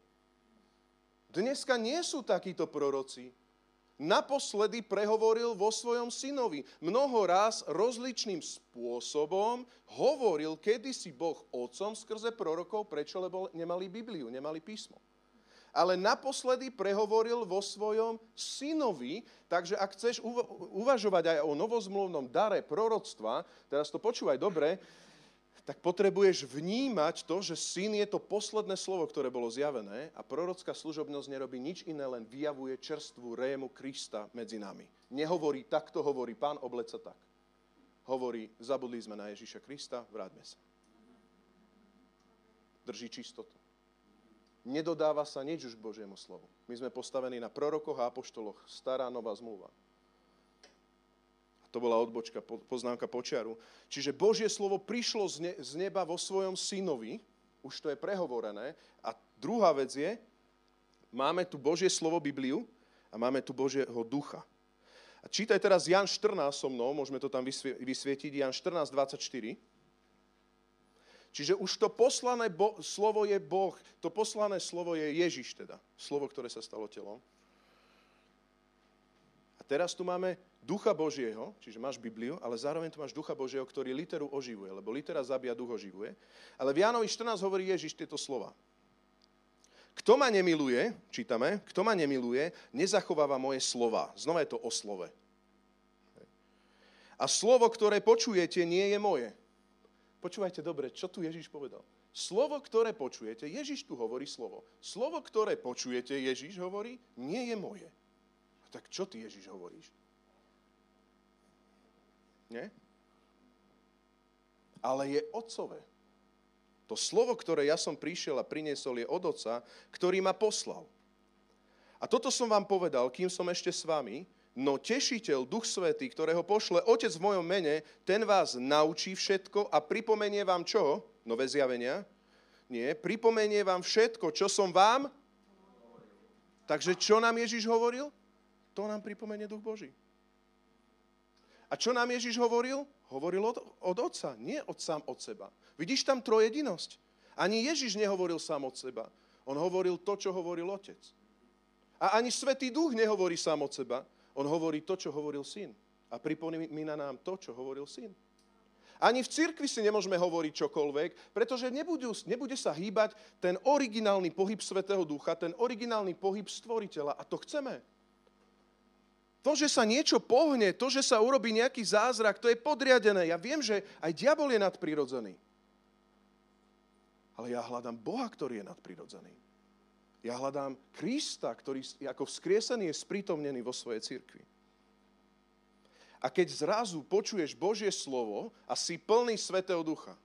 Dneska nie sú takíto proroci naposledy prehovoril vo svojom synovi. Mnoho raz rozličným spôsobom hovoril kedysi Boh otcom skrze prorokov, prečo? Lebo nemali Bibliu, nemali písmo. Ale naposledy prehovoril vo svojom synovi, takže ak chceš uvažovať aj o novozmluvnom dare proroctva, teraz to počúvaj dobre, tak potrebuješ vnímať to, že syn je to posledné slovo, ktoré bolo zjavené a prorocká služobnosť nerobí nič iné, len vyjavuje čerstvú rému Krista medzi nami. Nehovorí, takto hovorí pán, oblec sa tak. Hovorí, zabudli sme na Ježíša Krista, vráťme sa. Drží čistotu. Nedodáva sa nič už Božiemu slovu. My sme postavení na prorokoch a apoštoloch. Stará nová zmluva. To bola odbočka, poznámka počiaru. Čiže Božie slovo prišlo z, ne, z neba vo svojom synovi, už to je prehovorené. A druhá vec je, máme tu Božie slovo Bibliu a máme tu Božieho ducha. A čítaj teraz Jan 14 so mnou, môžeme to tam vysvietiť, Jan 14, 24. Čiže už to poslané bo- slovo je Boh, to poslané slovo je Ježiš teda, slovo, ktoré sa stalo telom. Teraz tu máme ducha Božieho, čiže máš Bibliu, ale zároveň tu máš ducha Božieho, ktorý literu oživuje, lebo litera zabíja, duch oživuje. Ale v Jánovi 14 hovorí Ježiš tieto slova. Kto ma nemiluje, čítame, kto ma nemiluje, nezachováva moje slova. Znova je to o slove. A slovo, ktoré počujete, nie je moje. Počúvajte dobre, čo tu Ježiš povedal. Slovo, ktoré počujete, Ježiš tu hovorí slovo. Slovo, ktoré počujete, Ježiš hovorí, nie je moje. Tak čo ty, Ježiš, hovoríš? Nie? Ale je otcové. To slovo, ktoré ja som prišiel a priniesol, je od Otca, ktorý ma poslal. A toto som vám povedal, kým som ešte s vami, no tešiteľ, Duch Svetý, ktorého pošle Otec v mojom mene, ten vás naučí všetko a pripomenie vám čo? Nové zjavenia? Nie, pripomenie vám všetko, čo som vám... Takže čo nám Ježiš hovoril? To nám pripomenie Duch Boží. A čo nám Ježiš hovoril? Hovoril od, od Otca, nie od sám od seba. Vidíš tam trojedinosť? Ani Ježiš nehovoril sám od seba. On hovoril to, čo hovoril Otec. A ani Svetý Duch nehovorí sám od seba. On hovorí to, čo hovoril Syn. A pripomína nám to, čo hovoril Syn. Ani v cirkvi si nemôžeme hovoriť čokoľvek, pretože nebudú, nebude sa hýbať ten originálny pohyb Svetého Ducha, ten originálny pohyb Stvoriteľa. A to chceme. To, že sa niečo pohne, to, že sa urobí nejaký zázrak, to je podriadené. Ja viem, že aj diabol je nadprirodzený. Ale ja hľadám Boha, ktorý je nadprirodzený. Ja hľadám Krista, ktorý ako vzkriesený je sprítomnený vo svojej cirkvi. A keď zrazu počuješ Božie slovo a si plný Svetého Ducha,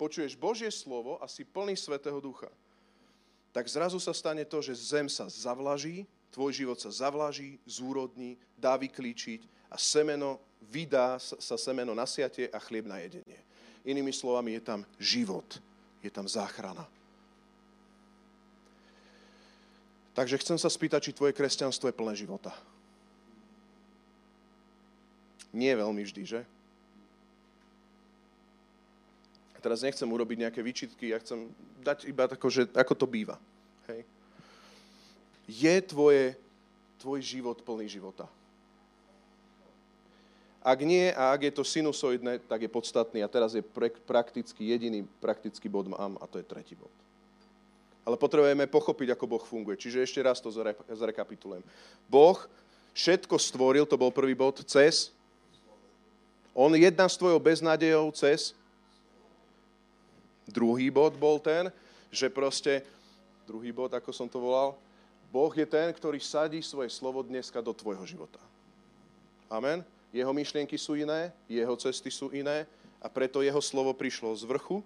počuješ Božie slovo a si plný Svetého Ducha, tak zrazu sa stane to, že zem sa zavlaží, tvoj život sa zavlaží, zúrodní, dá vyklíčiť a semeno vydá sa semeno na siatie a chlieb na jedenie. Inými slovami, je tam život, je tam záchrana. Takže chcem sa spýtať, či tvoje kresťanstvo je plné života. Nie veľmi vždy, že? Teraz nechcem urobiť nejaké výčitky, ja chcem dať iba tako, že ako to býva. Je tvoje tvoj život plný života? Ak nie a ak je to sinusoidné, tak je podstatný. A teraz je prakticky jediný praktický bod mám a to je tretí bod. Ale potrebujeme pochopiť, ako Boh funguje. Čiže ešte raz to zrekapitulujem. Boh všetko stvoril, to bol prvý bod, cez. On jedná s tvojou beznádejou cez. Druhý bod bol ten, že proste, druhý bod, ako som to volal, Boh je ten, ktorý sadí svoje slovo dneska do tvojho života. Amen. Jeho myšlienky sú iné, jeho cesty sú iné a preto jeho slovo prišlo z vrchu,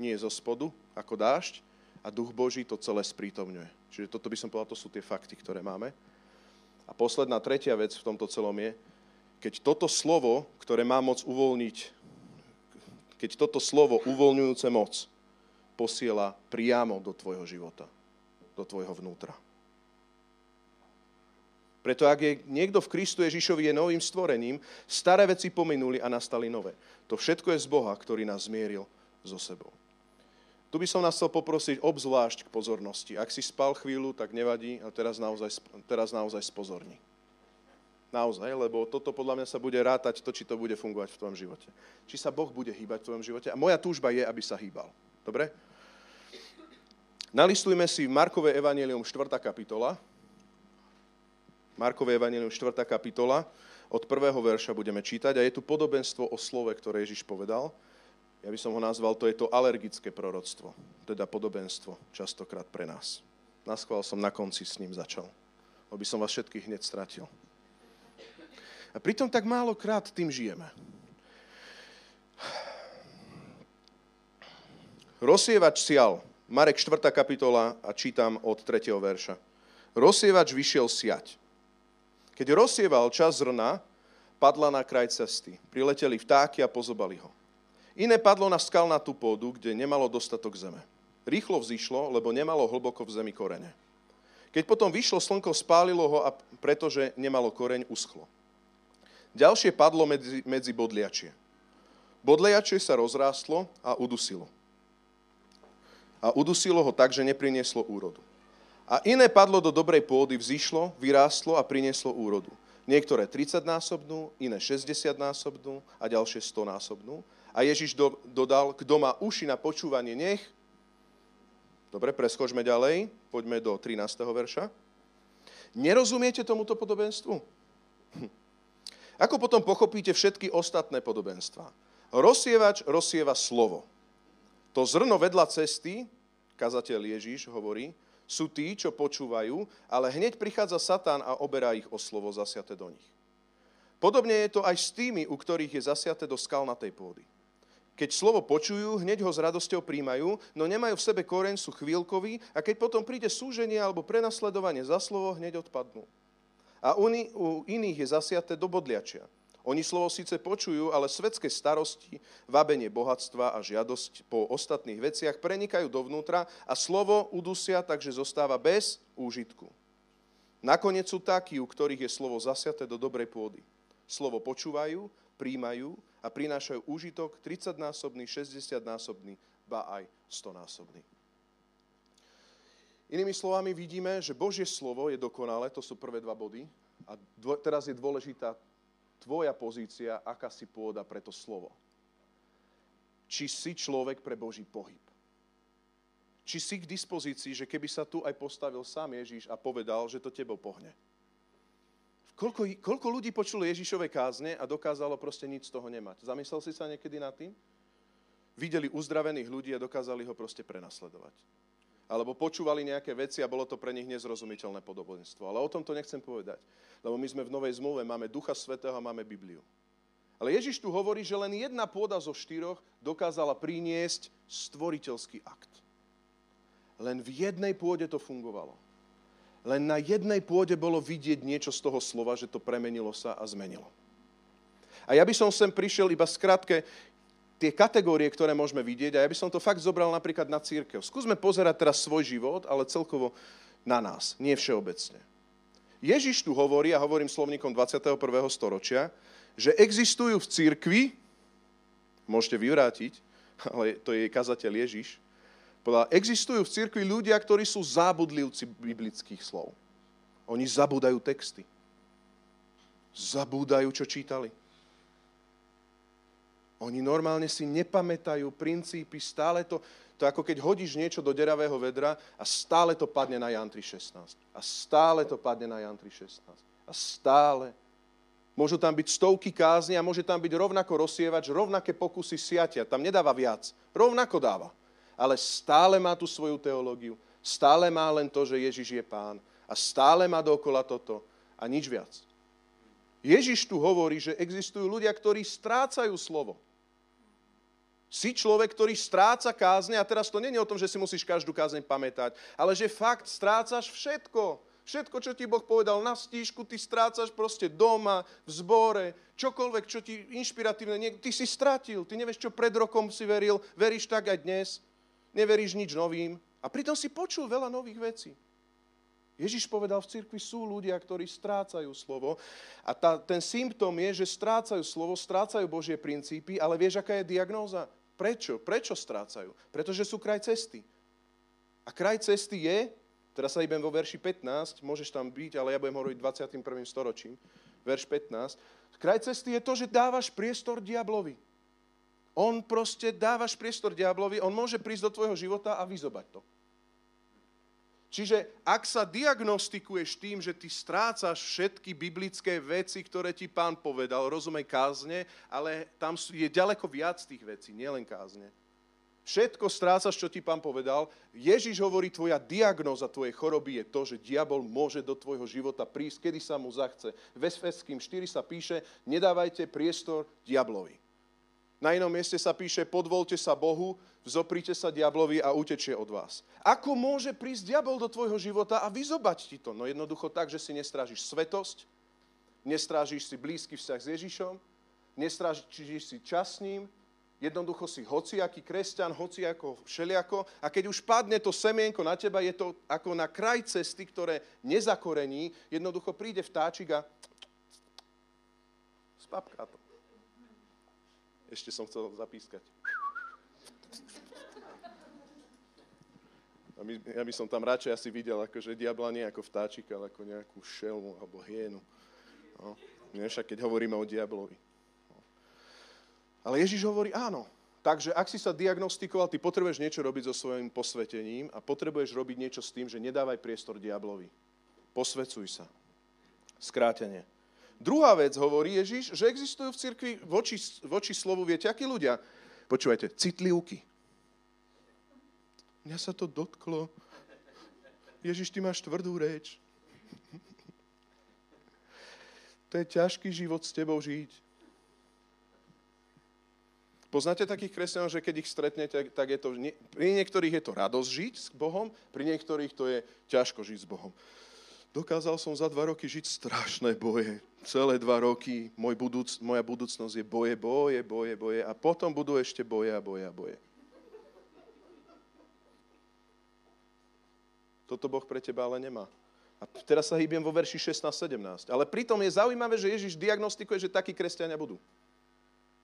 nie zo spodu, ako dážď a duch Boží to celé sprítomňuje. Čiže toto by som povedal, to sú tie fakty, ktoré máme. A posledná, tretia vec v tomto celom je, keď toto slovo, ktoré má moc uvoľniť, keď toto slovo uvoľňujúce moc posiela priamo do tvojho života, do tvojho vnútra. Preto ak je niekto v Kristu Ježišovi je novým stvorením, staré veci pominuli a nastali nové. To všetko je z Boha, ktorý nás zmieril so sebou. Tu by som nás chcel poprosiť obzvlášť k pozornosti. Ak si spal chvíľu, tak nevadí, a teraz naozaj, teraz naozaj spozorni. Naozaj, lebo toto podľa mňa sa bude rátať to, či to bude fungovať v tvojom živote. Či sa Boh bude hýbať v tvojom živote. A moja túžba je, aby sa hýbal. Dobre? Nalistujme si v Markové evanelium 4. kapitola, Markové Evangelium 4. kapitola, od prvého verša budeme čítať a je tu podobenstvo o slove, ktoré Ježiš povedal. Ja by som ho nazval, to je to alergické proroctvo, teda podobenstvo, častokrát pre nás. Naschval som na konci s ním začal, aby som vás všetkých hneď stratil. A pritom tak málokrát tým žijeme. Rozsievač sial, Marek 4. kapitola a čítam od 3. verša. Rozsievač vyšiel siať. Keď rozsieval čas zrna, padla na kraj cesty. Prileteli vtáky a pozobali ho. Iné padlo na skalnatú pôdu, kde nemalo dostatok zeme. Rýchlo vzýšlo, lebo nemalo hlboko v zemi korene. Keď potom vyšlo slnko, spálilo ho a pretože nemalo koreň, uschlo. Ďalšie padlo medzi, medzi bodliačie. Bodliačie sa rozrástlo a udusilo. A udusilo ho tak, že neprinieslo úrodu. A iné padlo do dobrej pôdy, vzýšlo, vyrástlo a prinieslo úrodu. Niektoré 30-násobnú, iné 60-násobnú a ďalšie 100-násobnú. A Ježiš do, dodal, kto má uši na počúvanie, nech. Dobre, preskočme ďalej, poďme do 13. verša. Nerozumiete tomuto podobenstvu? Hm. Ako potom pochopíte všetky ostatné podobenstva? Rozsievač rozsieva slovo. To zrno vedľa cesty, kazateľ Ježiš hovorí, sú tí, čo počúvajú, ale hneď prichádza Satan a oberá ich o slovo zasiate do nich. Podobne je to aj s tými, u ktorých je zasiate do skalnatej pôdy. Keď slovo počujú, hneď ho s radosťou príjmajú, no nemajú v sebe koreň, sú chvíľkoví a keď potom príde súženie alebo prenasledovanie za slovo, hneď odpadnú. A u iných je zasiate do bodliačia. Oni slovo síce počujú, ale svetské starosti, vabenie bohatstva a žiadosť po ostatných veciach prenikajú dovnútra a slovo udusia, takže zostáva bez úžitku. Nakoniec sú takí, u ktorých je slovo zasiate do dobrej pôdy. Slovo počúvajú, príjmajú a prinášajú úžitok 30-násobný, 60-násobný, ba aj 100-násobný. Inými slovami vidíme, že Božie slovo je dokonalé, to sú prvé dva body. A dvo, teraz je dôležitá tvoja pozícia, aká si pôda pre to slovo. Či si človek pre Boží pohyb. Či si k dispozícii, že keby sa tu aj postavil sám Ježíš a povedal, že to tebou pohne. Koľko, koľko ľudí počulo Ježíšové kázne a dokázalo proste nič z toho nemať? Zamyslel si sa niekedy nad tým? Videli uzdravených ľudí a dokázali ho proste prenasledovať alebo počúvali nejaké veci a bolo to pre nich nezrozumiteľné podobenstvo. Ale o tom to nechcem povedať, lebo my sme v Novej zmluve, máme Ducha Svetého a máme Bibliu. Ale Ježiš tu hovorí, že len jedna pôda zo štyroch dokázala priniesť stvoriteľský akt. Len v jednej pôde to fungovalo. Len na jednej pôde bolo vidieť niečo z toho slova, že to premenilo sa a zmenilo. A ja by som sem prišiel iba skrátke tie kategórie, ktoré môžeme vidieť. A ja by som to fakt zobral napríklad na církev. Skúsme pozerať teraz svoj život, ale celkovo na nás, nie všeobecne. Ježiš tu hovorí, a hovorím slovníkom 21. storočia, že existujú v církvi, môžete vyvrátiť, ale to je kazateľ Ježiš, povedal, existujú v církvi ľudia, ktorí sú zábudlivci biblických slov. Oni zabúdajú texty. Zabúdajú, čo čítali. Oni normálne si nepamätajú princípy, stále to, to ako keď hodíš niečo do deravého vedra a stále to padne na Jan 3.16. A stále to padne na Jan 3.16. A stále. Môžu tam byť stovky kázni a môže tam byť rovnako rozsievač, rovnaké pokusy siatia. Tam nedáva viac. Rovnako dáva. Ale stále má tú svoju teológiu. Stále má len to, že Ježiš je pán. A stále má dokola toto. A nič viac. Ježiš tu hovorí, že existujú ľudia, ktorí strácajú slovo. Si človek, ktorý stráca kázne a teraz to nie je o tom, že si musíš každú kázeň pamätať, ale že fakt strácaš všetko. Všetko, čo ti Boh povedal na stížku, ty strácaš proste doma, v zbore, čokoľvek, čo ti inšpiratívne, nie, ty si stratil, ty nevieš, čo pred rokom si veril, veríš tak aj dnes, neveríš nič novým a pritom si počul veľa nových vecí. Ježiš povedal, v cirkvi sú ľudia, ktorí strácajú slovo a tá, ten symptóm je, že strácajú slovo, strácajú Božie princípy, ale vieš, aká je diagnóza? Prečo? Prečo strácajú? Pretože sú kraj cesty. A kraj cesty je, teraz sa idem vo verši 15, môžeš tam byť, ale ja budem hovoriť 21. storočím, verš 15. Kraj cesty je to, že dávaš priestor diablovi. On proste dávaš priestor diablovi, on môže prísť do tvojho života a vyzobať to. Čiže ak sa diagnostikuješ tým, že ty strácaš všetky biblické veci, ktoré ti pán povedal, rozumej kázne, ale tam je ďaleko viac tých vecí, nielen kázne. Všetko strácaš, čo ti pán povedal. Ježiš hovorí, tvoja diagnoza tvojej choroby je to, že diabol môže do tvojho života prísť, kedy sa mu zachce. V Efeským 4 sa píše, nedávajte priestor diablovi. Na inom mieste sa píše, podvolte sa Bohu, vzoprite sa diablovi a utečie od vás. Ako môže prísť diabol do tvojho života a vyzobať ti to? No jednoducho tak, že si nestrážiš svetosť, nestrážiš si blízky vzťah s Ježišom, nestrážiš si čas s ním, jednoducho si hociaký kresťan, hociako všeliako a keď už padne to semienko na teba, je to ako na kraj cesty, ktoré nezakorení, jednoducho príde vtáčik a spapká to. Ešte som chcel zapískať. A my, ja by som tam radšej asi videl akože diabla nie ako vtáčik, ale ako nejakú šelmu alebo hienu. No, nie však keď hovoríme o diablovi. No. Ale Ježiš hovorí áno. Takže ak si sa diagnostikoval, ty potrebuješ niečo robiť so svojím posvetením a potrebuješ robiť niečo s tým, že nedávaj priestor diablovi. Posvecuj sa. Skrátenie. Druhá vec hovorí Ježiš, že existujú v cirkvi voči, voči slovu, viete, akí ľudia? Počúvajte, citlivky. Mňa sa to dotklo. Ježiš, ty máš tvrdú reč. To je ťažký život s tebou žiť. Poznáte takých kresťanov, že keď ich stretnete, tak je to... Pri niektorých je to radosť žiť s Bohom, pri niektorých to je ťažko žiť s Bohom. Dokázal som za dva roky žiť strašné boje. Celé dva roky môj budúc, moja budúcnosť je boje, boje, boje, boje a potom budú ešte boje a boje a boje. Toto Boh pre teba ale nemá. A teraz sa hýbem vo verši 16-17. Ale pritom je zaujímavé, že Ježiš diagnostikuje, že takí kresťania budú.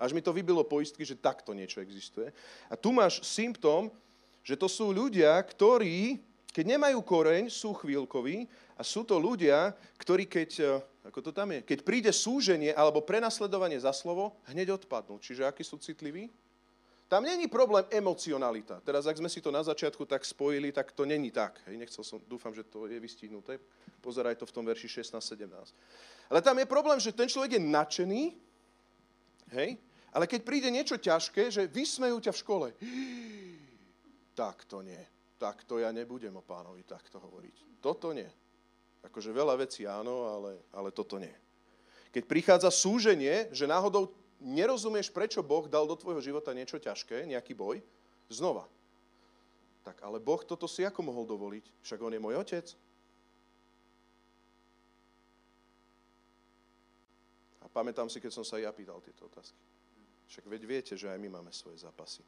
Až mi to vybilo poistky, že takto niečo existuje. A tu máš symptóm, že to sú ľudia, ktorí, keď nemajú koreň, sú chvíľkoví a sú to ľudia, ktorí keď, e, ako to tam je, keď príde súženie alebo prenasledovanie za slovo, hneď odpadnú. Čiže akí sú citliví? Tam není problém emocionalita. Teraz, ak sme si to na začiatku tak spojili, tak to není tak. Hej, nechcel som, dúfam, že to je vystihnuté. Pozeraj to v tom verši 16-17. Ale tam je problém, že ten človek je nadšený, hej, ale keď príde niečo ťažké, že vysmejú ťa v škole. Tak to nie. Tak to ja nebudem o pánovi takto hovoriť. Toto nie. Akože veľa vecí áno, ale, ale toto nie. Keď prichádza súženie, že náhodou nerozumieš, prečo Boh dal do tvojho života niečo ťažké, nejaký boj, znova. Tak ale Boh toto si ako mohol dovoliť? Však on je môj otec. A pamätám si, keď som sa ja pýtal tieto otázky. Však veď viete, že aj my máme svoje zápasy.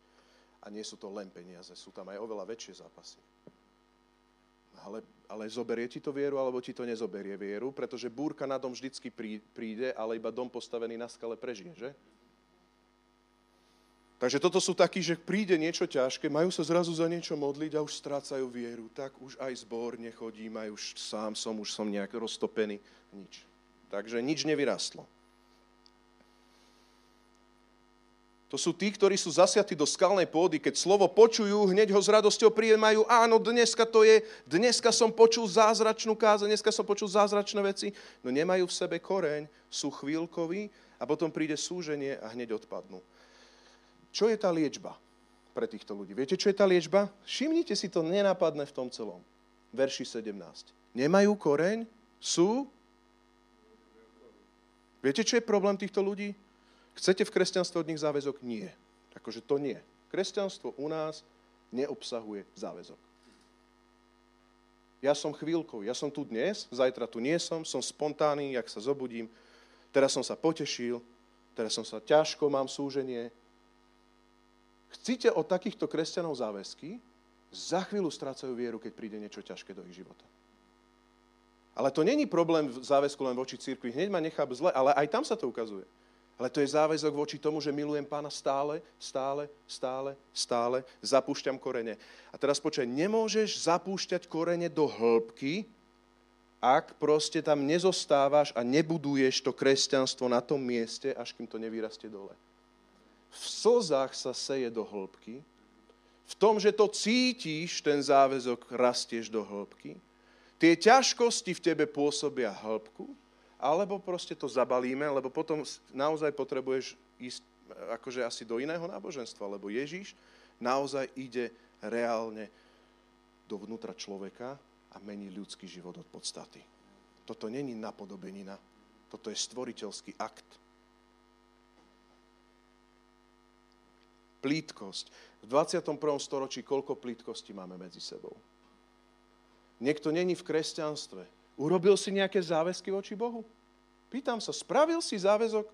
A nie sú to len peniaze, sú tam aj oveľa väčšie zápasy ale, ale zoberie ti to vieru, alebo ti to nezoberie vieru, pretože búrka na dom vždycky príde, ale iba dom postavený na skale prežije, že? Takže toto sú takí, že príde niečo ťažké, majú sa zrazu za niečo modliť a už strácajú vieru. Tak už aj zbor nechodím, aj už sám som, už som nejak roztopený. Nič. Takže nič nevyrastlo. To sú tí, ktorí sú zasiatí do skalnej pôdy. Keď slovo počujú, hneď ho s radosťou prijímajú. Áno, dneska to je, dneska som počul zázračnú káze, dneska som počul zázračné veci. No nemajú v sebe koreň, sú chvíľkoví a potom príde súženie a hneď odpadnú. Čo je tá liečba pre týchto ľudí? Viete, čo je tá liečba? Všimnite si to nenápadné v tom celom. Verši 17. Nemajú koreň, sú... Viete, čo je problém týchto ľudí? Chcete v kresťanstve od nich záväzok? Nie. Akože to nie. Kresťanstvo u nás neobsahuje záväzok. Ja som chvíľkou, ja som tu dnes, zajtra tu nie som, som spontánny, jak sa zobudím, teraz som sa potešil, teraz som sa ťažko, mám súženie. Chcíte od takýchto kresťanov záväzky, za chvíľu strácajú vieru, keď príde niečo ťažké do ich života. Ale to není problém v záväzku len voči cirkvi. Hneď ma nechá zle, ale aj tam sa to ukazuje. Ale to je záväzok voči tomu, že milujem pána stále, stále, stále, stále, zapúšťam korene. A teraz počkaj, nemôžeš zapúšťať korene do hĺbky, ak proste tam nezostávaš a nebuduješ to kresťanstvo na tom mieste, až kým to nevyrastie dole. V slzách sa seje do hĺbky, v tom, že to cítiš, ten záväzok rastieš do hĺbky, tie ťažkosti v tebe pôsobia hĺbku, alebo proste to zabalíme, lebo potom naozaj potrebuješ ísť akože asi do iného náboženstva, lebo Ježíš naozaj ide reálne dovnútra človeka a mení ľudský život od podstaty. Toto není napodobenina, toto je stvoriteľský akt. Plítkosť. V 21. storočí koľko plítkosti máme medzi sebou? Niekto není v kresťanstve, Urobil si nejaké záväzky voči Bohu? Pýtam sa, spravil si záväzok?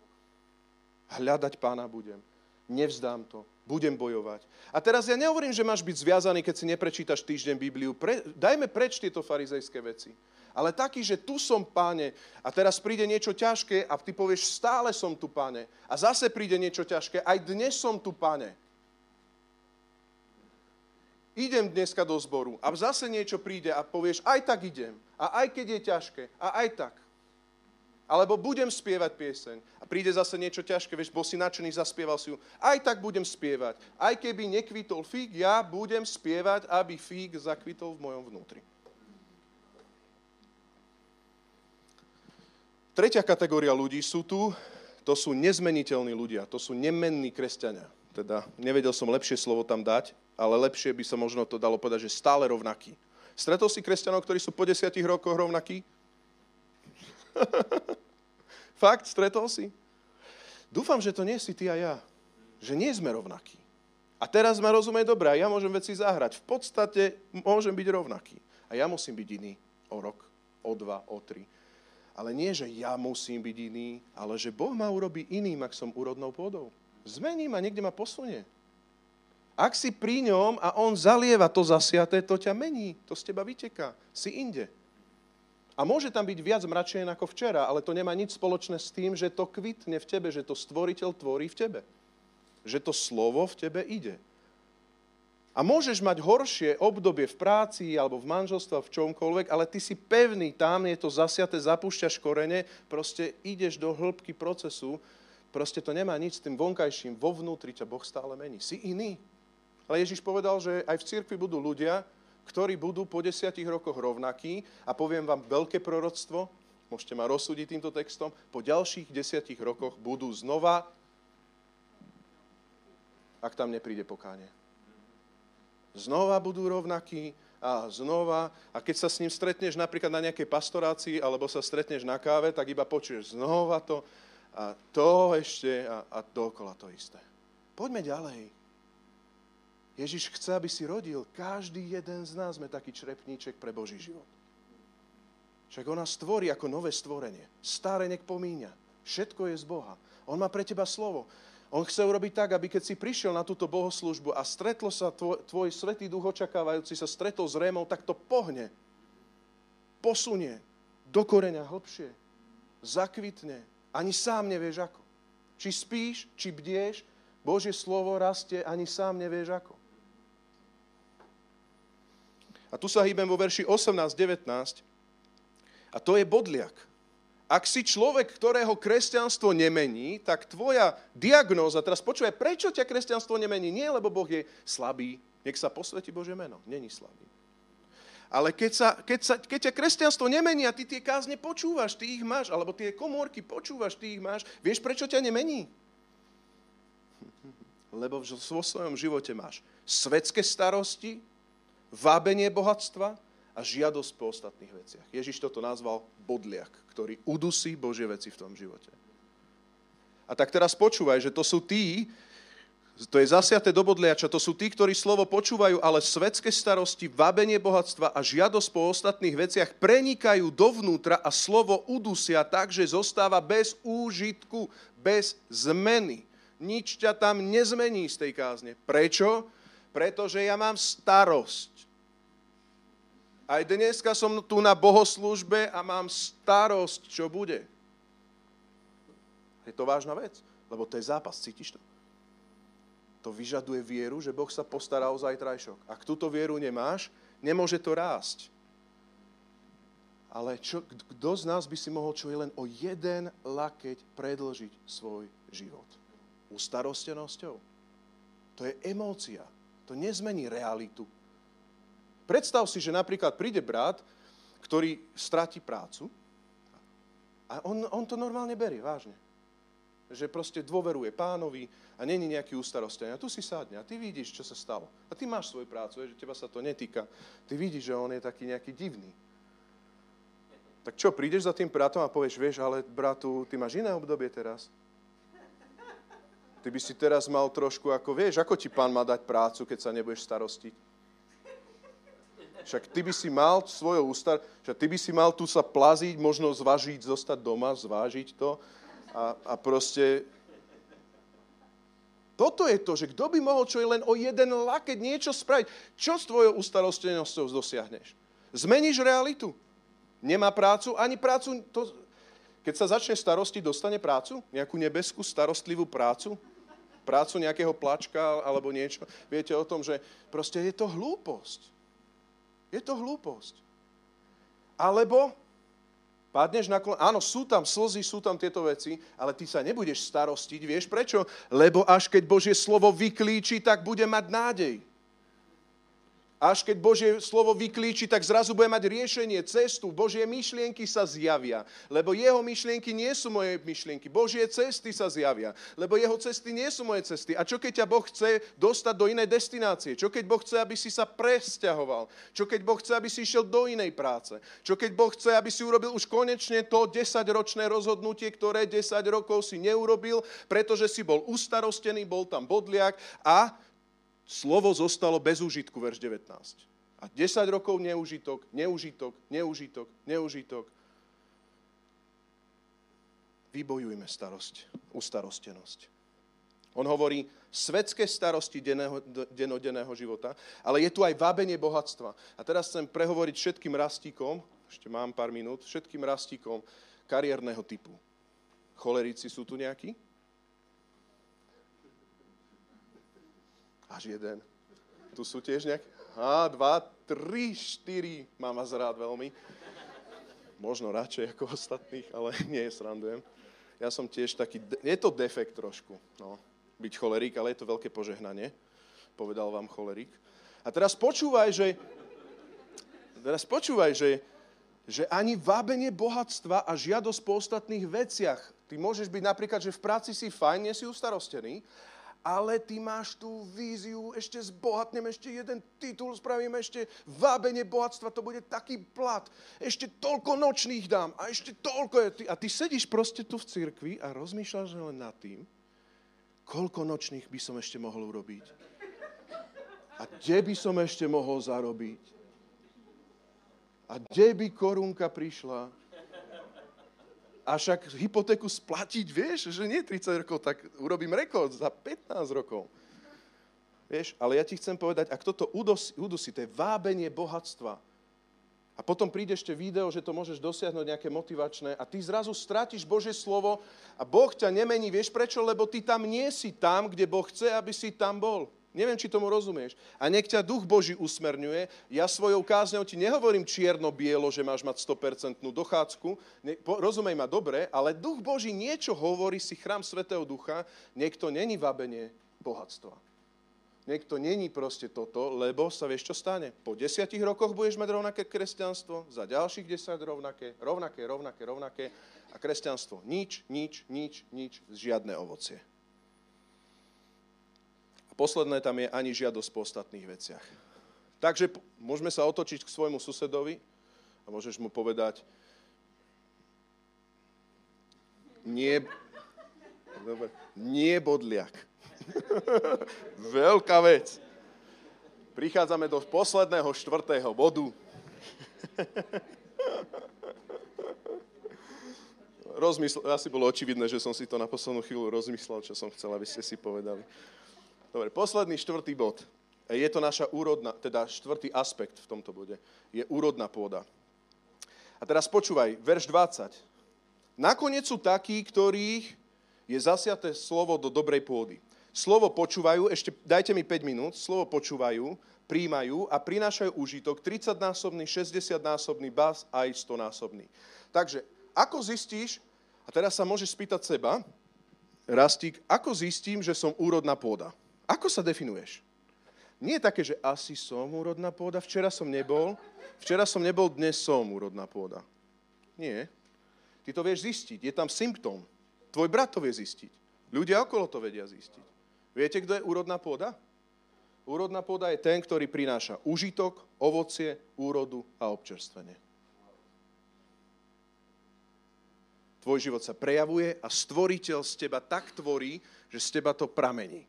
Hľadať pána budem. Nevzdám to. Budem bojovať. A teraz ja nehovorím, že máš byť zviazaný, keď si neprečítaš týždeň Bibliu. Pre, dajme preč tieto farizejské veci. Ale taký, že tu som, páne, a teraz príde niečo ťažké a ty povieš, stále som tu, páne. A zase príde niečo ťažké, aj dnes som tu, páne idem dneska do zboru a zase niečo príde a povieš, aj tak idem. A aj keď je ťažké. A aj tak. Alebo budem spievať pieseň a príde zase niečo ťažké, vieš, bol si nadšený, zaspieval si ju. Aj tak budem spievať. Aj keby nekvitol fík, ja budem spievať, aby fík zakvitol v mojom vnútri. Tretia kategória ľudí sú tu, to sú nezmeniteľní ľudia, to sú nemenní kresťania. Teda nevedel som lepšie slovo tam dať, ale lepšie by sa možno to dalo povedať, že stále rovnaký. Stretol si kresťanov, ktorí sú po desiatich rokoch rovnakí? Fakt, stretol si? Dúfam, že to nie si ty a ja. Že nie sme rovnakí. A teraz ma rozumie dobre, ja môžem veci zahrať. V podstate môžem byť rovnaký. A ja musím byť iný o rok, o dva, o tri. Ale nie, že ja musím byť iný, ale že Boh ma urobí iným, ak som úrodnou pôdou. Zmení ma, niekde ma posunie. Ak si pri ňom a on zalieva to zasiaté, to ťa mení, to z teba vyteká. Si inde. A môže tam byť viac mračien ako včera, ale to nemá nič spoločné s tým, že to kvitne v tebe, že to stvoriteľ tvorí v tebe. Že to slovo v tebe ide. A môžeš mať horšie obdobie v práci alebo v manželstve, v čomkoľvek, ale ty si pevný, tam je to zasiate, zapúšťaš korene, proste ideš do hĺbky procesu, proste to nemá nič s tým vonkajším, vo vnútri ťa Boh stále mení. Si iný. Ale Ježiš povedal, že aj v cirkvi budú ľudia, ktorí budú po desiatich rokoch rovnakí a poviem vám veľké proroctvo, môžete ma rozsúdiť týmto textom, po ďalších desiatich rokoch budú znova, ak tam nepríde pokánie. Znova budú rovnakí a znova, a keď sa s ním stretneš napríklad na nejakej pastorácii alebo sa stretneš na káve, tak iba počuješ znova to a to ešte a, a dokola to isté. Poďme ďalej. Ježiš chce, aby si rodil. Každý jeden z nás sme taký črepníček pre Boží život. Však nás stvorí ako nové stvorenie. Staré nech pomíňa. Všetko je z Boha. On má pre teba slovo. On chce urobiť tak, aby keď si prišiel na túto bohoslužbu a stretlo sa tvoj, tvoj svetý duch očakávajúci sa stretol s Rémou, tak to pohne. Posunie do koreňa hlbšie. Zakvitne. Ani sám nevieš ako. Či spíš, či bdieš, Božie slovo rastie, ani sám nevieš ako. A tu sa hýbem vo verši 18-19. A to je bodliak. Ak si človek, ktorého kresťanstvo nemení, tak tvoja diagnóza, teraz počúvaj, prečo ťa kresťanstvo nemení? Nie, lebo Boh je slabý, nech sa posvetí Bože meno, není slabý. Ale keď, sa, keď, sa, keď ťa kresťanstvo nemení a ty tie kázne počúvaš, ty ich máš, alebo tie komórky počúvaš, ty ich máš, vieš, prečo ťa nemení? Lebo vo svojom živote máš svetské starosti, vábenie bohatstva a žiadosť po ostatných veciach. Ježiš toto nazval bodliak, ktorý udusí Božie veci v tom živote. A tak teraz počúvaj, že to sú tí, to je zasiaté do bodliača, to sú tí, ktorí slovo počúvajú, ale svetské starosti, vábenie bohatstva a žiadosť po ostatných veciach prenikajú dovnútra a slovo udusia tak, že zostáva bez úžitku, bez zmeny. Nič ťa tam nezmení z tej kázne. Prečo? Pretože ja mám starosť. Aj dneska som tu na bohoslužbe a mám starosť, čo bude. Je to vážna vec, lebo to je zápas, cítiš to? To vyžaduje vieru, že Boh sa postará o zajtrajšok. Ak túto vieru nemáš, nemôže to rásť. Ale čo, kto z nás by si mohol čo je len o jeden lakeť predlžiť svoj život? Ustarostenosťou? To je emócia. To nezmení realitu. Predstav si, že napríklad príde brat, ktorý stratí prácu a on, on to normálne berie, vážne že proste dôveruje pánovi a není nejaký ustarostený. A tu si sadne a ty vidíš, čo sa stalo. A ty máš svoju prácu, že teba sa to netýka. Ty vidíš, že on je taký nejaký divný. Tak čo, prídeš za tým bratom a povieš, vieš, ale bratu, ty máš iné obdobie teraz. Ty by si teraz mal trošku, ako vieš, ako ti pán má dať prácu, keď sa nebudeš starostiť. Však ty by si mal svojou ústar, však ty by si mal tu sa plaziť, možno zvažiť, zostať doma, zvážiť to a, a proste toto je to, že kto by mohol čo je len o jeden lakeť niečo spraviť. Čo s tvojou ustarostenosťou dosiahneš? Zmeníš realitu? Nemá prácu? Ani prácu... To, keď sa začne starostiť, dostane prácu? Nejakú nebeskú starostlivú prácu? Prácu nejakého plačka alebo niečo? Viete o tom, že proste je to hlúposť. Je to hlúposť. Alebo Padneš na kol... Áno, sú tam slzy, sú tam tieto veci, ale ty sa nebudeš starostiť. Vieš prečo? Lebo až keď Božie slovo vyklíči, tak bude mať nádej. Až keď Božie slovo vyklíči, tak zrazu bude mať riešenie, cestu. Božie myšlienky sa zjavia. Lebo jeho myšlienky nie sú moje myšlienky. Božie cesty sa zjavia. Lebo jeho cesty nie sú moje cesty. A čo keď ťa Boh chce dostať do inej destinácie? Čo keď Boh chce, aby si sa presťahoval? Čo keď Boh chce, aby si išiel do inej práce? Čo keď Boh chce, aby si urobil už konečne to 10-ročné rozhodnutie, ktoré 10 rokov si neurobil, pretože si bol ustarostený, bol tam bodliak a slovo zostalo bez úžitku, verš 19. A 10 rokov neužitok, neužitok, neužitok, neužitok. Vybojujme starosť, ustarostenosť. On hovorí svetské starosti denného, denodenného života, ale je tu aj vábenie bohatstva. A teraz chcem prehovoriť všetkým rastíkom, ešte mám pár minút, všetkým rastíkom kariérneho typu. Cholerici sú tu nejakí? Až jeden. Tu sú tiež nejaké? A, dva, tri, štyri. Mám vás rád veľmi. Možno radšej ako ostatných, ale nie, srandujem. Ja som tiež taký, je to defekt trošku, no, byť cholerik, ale je to veľké požehnanie, povedal vám cholerik. A teraz počúvaj, že, teraz počúvaj, že, že ani vábenie bohatstva a žiadosť po ostatných veciach, ty môžeš byť napríklad, že v práci si fajn, nie si ustarostený, ale ty máš tú víziu, ešte zbohatnem, ešte jeden titul spravím, ešte vábenie bohatstva, to bude taký plat, ešte toľko nočných dám a ešte toľko je. A ty sedíš proste tu v cirkvi a rozmýšľaš len nad tým, koľko nočných by som ešte mohol urobiť. A kde by som ešte mohol zarobiť. A kde by korunka prišla a však hypotéku splatiť, vieš, že nie 30 rokov, tak urobím rekord za 15 rokov. Vieš, ale ja ti chcem povedať, ak toto udusí, udusí to je vábenie bohatstva, A potom príde ešte video, že to môžeš dosiahnuť nejaké motivačné a ty zrazu stratíš Božie slovo a Boh ťa nemení. Vieš prečo? Lebo ty tam nie si tam, kde Boh chce, aby si tam bol. Neviem, či tomu rozumieš. A nech ťa duch Boží usmerňuje. Ja svojou kázňou ti nehovorím čierno-bielo, že máš mať 100% dochádzku. Ne, po, rozumej ma dobre, ale duch Boží niečo hovorí, si chrám Svetého Ducha, niekto není vabenie bohatstva. Niekto není proste toto, lebo sa vieš, čo stane. Po desiatich rokoch budeš mať rovnaké kresťanstvo, za ďalších desať rovnaké, rovnaké, rovnaké, rovnaké a kresťanstvo nič, nič, nič, nič, žiadne ovocie. Posledné tam je ani žiadosť po ostatných veciach. Takže môžeme sa otočiť k svojmu susedovi a môžeš mu povedať, nie, dobre, nie bodliak. Veľká vec. Prichádzame do posledného štvrtého bodu. Rozmysl- asi bolo očividné, že som si to na poslednú chvíľu rozmyslel, čo som chcel, aby ste si povedali. Dobre, posledný štvrtý bod. Je to naša úrodná, teda štvrtý aspekt v tomto bode. Je úrodná pôda. A teraz počúvaj, verš 20. Nakoniec sú takí, ktorých je zasiaté slovo do dobrej pôdy slovo počúvajú, ešte dajte mi 5 minút, slovo počúvajú, príjmajú a prinášajú užitok 30-násobný, 60-násobný, bas aj 100-násobný. Takže, ako zistíš, a teraz sa môžeš spýtať seba, Rastík, ako zistím, že som úrodná pôda? Ako sa definuješ? Nie je také, že asi som úrodná pôda, včera som nebol, včera som nebol, dnes som úrodná pôda. Nie. Ty to vieš zistiť, je tam symptóm. Tvoj brat to vie zistiť. Ľudia okolo to vedia zistiť. Viete, kto je úrodná pôda? Úrodná pôda je ten, ktorý prináša užitok, ovocie, úrodu a občerstvenie. Tvoj život sa prejavuje a stvoriteľ z teba tak tvorí, že z teba to pramení.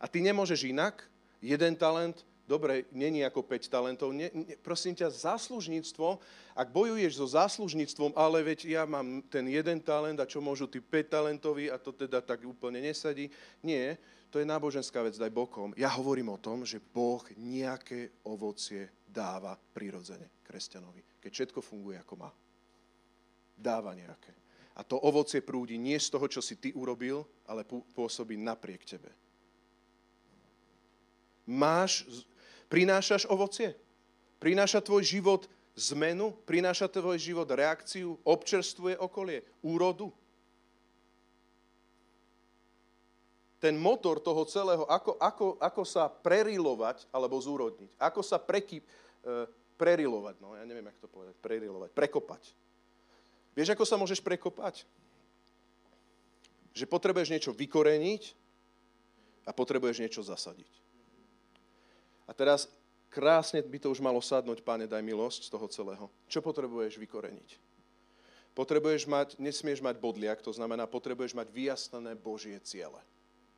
A ty nemôžeš inak. Jeden talent dobre, není ako 5 talentov. Ne, ne, prosím ťa, záslužníctvo, ak bojuješ so záslužníctvom, ale veď ja mám ten jeden talent a čo môžu tí 5 talentoví a to teda tak úplne nesadí. Nie, to je náboženská vec, daj bokom. Ja hovorím o tom, že Boh nejaké ovocie dáva prirodzene kresťanovi, keď všetko funguje ako má. Dáva nejaké. A to ovocie prúdi nie z toho, čo si ty urobil, ale pôsobí napriek tebe. Máš Prinášaš ovocie? Prináša tvoj život zmenu? Prináša tvoj život reakciu? Občerstvuje okolie? Úrodu? Ten motor toho celého, ako, ako, ako sa prerilovať alebo zúrodniť, ako sa preky, e, prerilovať, no ja neviem, jak to povedať, prerilovať, prekopať. Vieš, ako sa môžeš prekopať? Že potrebuješ niečo vykoreniť a potrebuješ niečo zasadiť. A teraz krásne by to už malo sadnúť, páne, daj milosť z toho celého. Čo potrebuješ vykoreniť? Potrebuješ mať, nesmieš mať bodliak, to znamená, potrebuješ mať vyjasnené Božie ciele.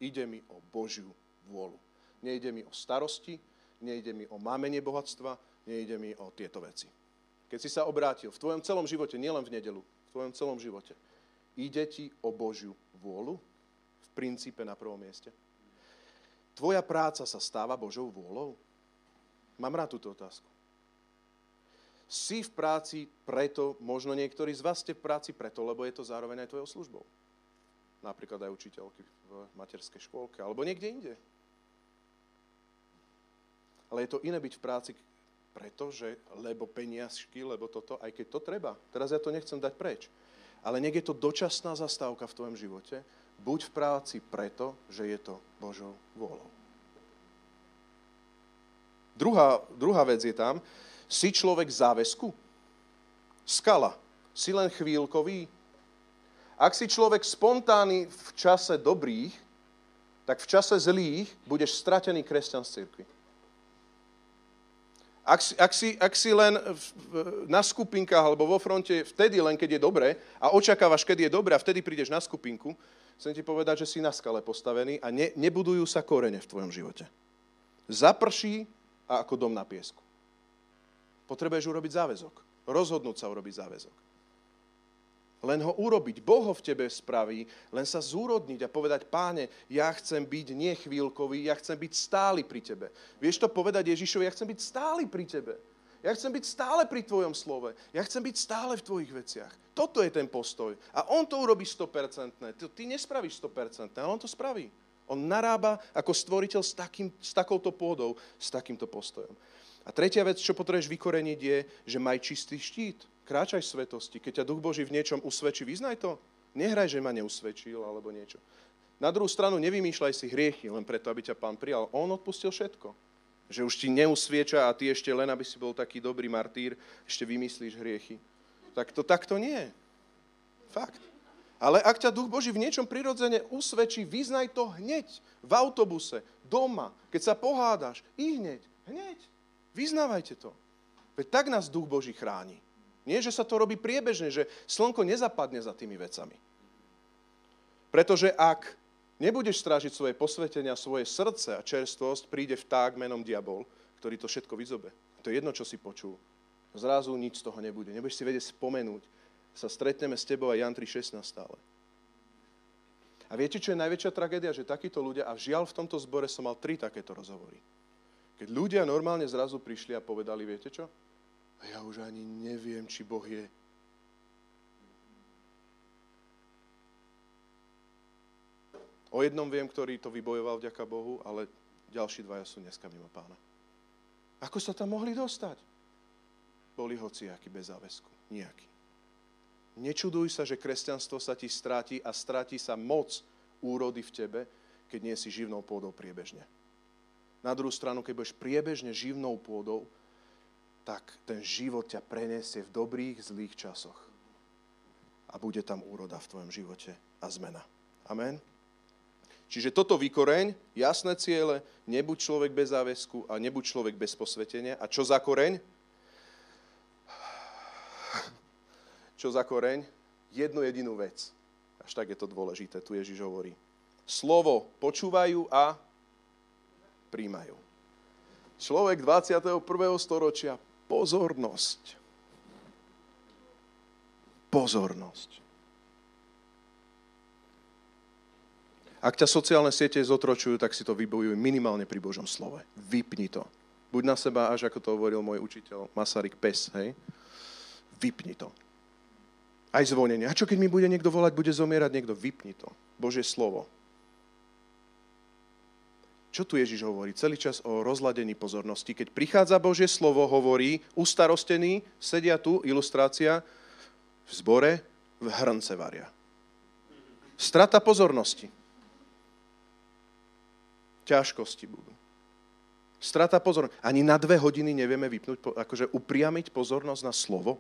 Ide mi o Božiu vôľu. Nejde mi o starosti, nejde mi o mámenie bohatstva, nejde mi o tieto veci. Keď si sa obrátil v tvojom celom živote, nielen v nedelu, v tvojom celom živote, ide ti o Božiu vôľu? V princípe na prvom mieste. Tvoja práca sa stáva Božou vôľou? Mám rád túto otázku. Si v práci preto, možno niektorí z vás ste v práci preto, lebo je to zároveň aj tvojou službou. Napríklad aj učiteľky v materskej škôlke, alebo niekde inde. Ale je to iné byť v práci preto, že lebo peniazky, lebo toto, aj keď to treba. Teraz ja to nechcem dať preč. Ale nech je to dočasná zastávka v tvojom živote, buď v práci preto, že je to Božou vôľou. Druhá, druhá vec je tam, si človek záväzku? Skala. Si len chvíľkový? Ak si človek spontánny v čase dobrých, tak v čase zlých budeš stratený kresťan z cirkvi. Ak si, ak, si, ak si len v, na skupinkách alebo vo fronte vtedy len, keď je dobre a očakávaš, keď je dobre a vtedy prídeš na skupinku, chcem ti povedať, že si na skale postavený a ne, nebudujú sa korene v tvojom živote. Zaprší a ako dom na piesku. Potrebuješ urobiť záväzok. Rozhodnúť sa urobiť záväzok. Len ho urobiť. Boh ho v tebe spraví, len sa zúrodniť a povedať, páne, ja chcem byť nie chvíľkový, ja chcem byť stály pri tebe. Vieš to povedať Ježišovi, ja chcem byť stály pri tebe. Ja chcem byť stále pri tvojom slove. Ja chcem byť stále v tvojich veciach. Toto je ten postoj. A on to urobí 100%. Ty, ty nespravíš 100%, ale on to spraví. On narába ako stvoriteľ s, takým, s takouto pôdou, s takýmto postojom. A tretia vec, čo potrebuješ vykoreniť, je, že maj čistý štít. Kráčaj svetosti. Keď ťa Duch Boží v niečom usvedčí, vyznaj to. Nehraj, že ma neusvedčil alebo niečo. Na druhú stranu nevymýšľaj si hriechy len preto, aby ťa pán prijal. On odpustil všetko. Že už ti neusvieča a ty ešte len, aby si bol taký dobrý martýr, ešte vymyslíš hriechy. Tak to takto nie. Fakt. Ale ak ťa Duch Boží v niečom prirodzene usvedčí, vyznaj to hneď. V autobuse, doma, keď sa pohádaš. I hneď. Hneď. Vyznávajte to. Veď tak nás Duch Boží chráni. Nie, že sa to robí priebežne, že slnko nezapadne za tými vecami. Pretože ak nebudeš strážiť svoje posvetenia, svoje srdce a čerstvosť, príde vták menom diabol, ktorý to všetko vyzobe. To je jedno, čo si počul. Zrazu nič z toho nebude. Nebudeš si vedieť spomenúť. Sa stretneme s tebou a Jan 3.16 stále. A viete, čo je najväčšia tragédia? Že takíto ľudia, a žiaľ v tomto zbore som mal tri takéto rozhovory. Keď ľudia normálne zrazu prišli a povedali, viete čo? Ja už ani neviem, či Boh je. O jednom viem, ktorý to vybojoval vďaka Bohu, ale ďalší dvaja sú dneska mimo pána. Ako sa tam mohli dostať? Boli hociakí bez záväzku. Nijaký. Nečuduj sa, že kresťanstvo sa ti stráti a stráti sa moc úrody v tebe, keď nie si živnou pôdou priebežne. Na druhú stranu, keď budeš priebežne živnou pôdou, tak ten život ťa preniesie v dobrých, zlých časoch. A bude tam úroda v tvojom živote a zmena. Amen. Čiže toto vykoreň, jasné ciele, nebuď človek bez záväzku a nebuď človek bez posvetenia. A čo za koreň? Čo za koreň? Jednu jedinú vec. Až tak je to dôležité, tu Ježiš hovorí. Slovo počúvajú a príjmajú. Človek 21. storočia, pozornosť. Pozornosť. Ak ťa sociálne siete zotročujú, tak si to vybojujú minimálne pri Božom slove. Vypni to. Buď na seba, až ako to hovoril môj učiteľ Masaryk Pes, hej? Vypni to. Aj zvonenie. A čo keď mi bude niekto volať, bude zomierať niekto? Vypni to. Božie slovo. Čo tu Ježiš hovorí? Celý čas o rozladení pozornosti. Keď prichádza Božie slovo, hovorí, ustarostený, sedia tu, ilustrácia, v zbore, v hrnce varia. Strata pozornosti ťažkosti budú. Strata pozornosti. Ani na dve hodiny nevieme vypnúť, akože upriamiť pozornosť na slovo.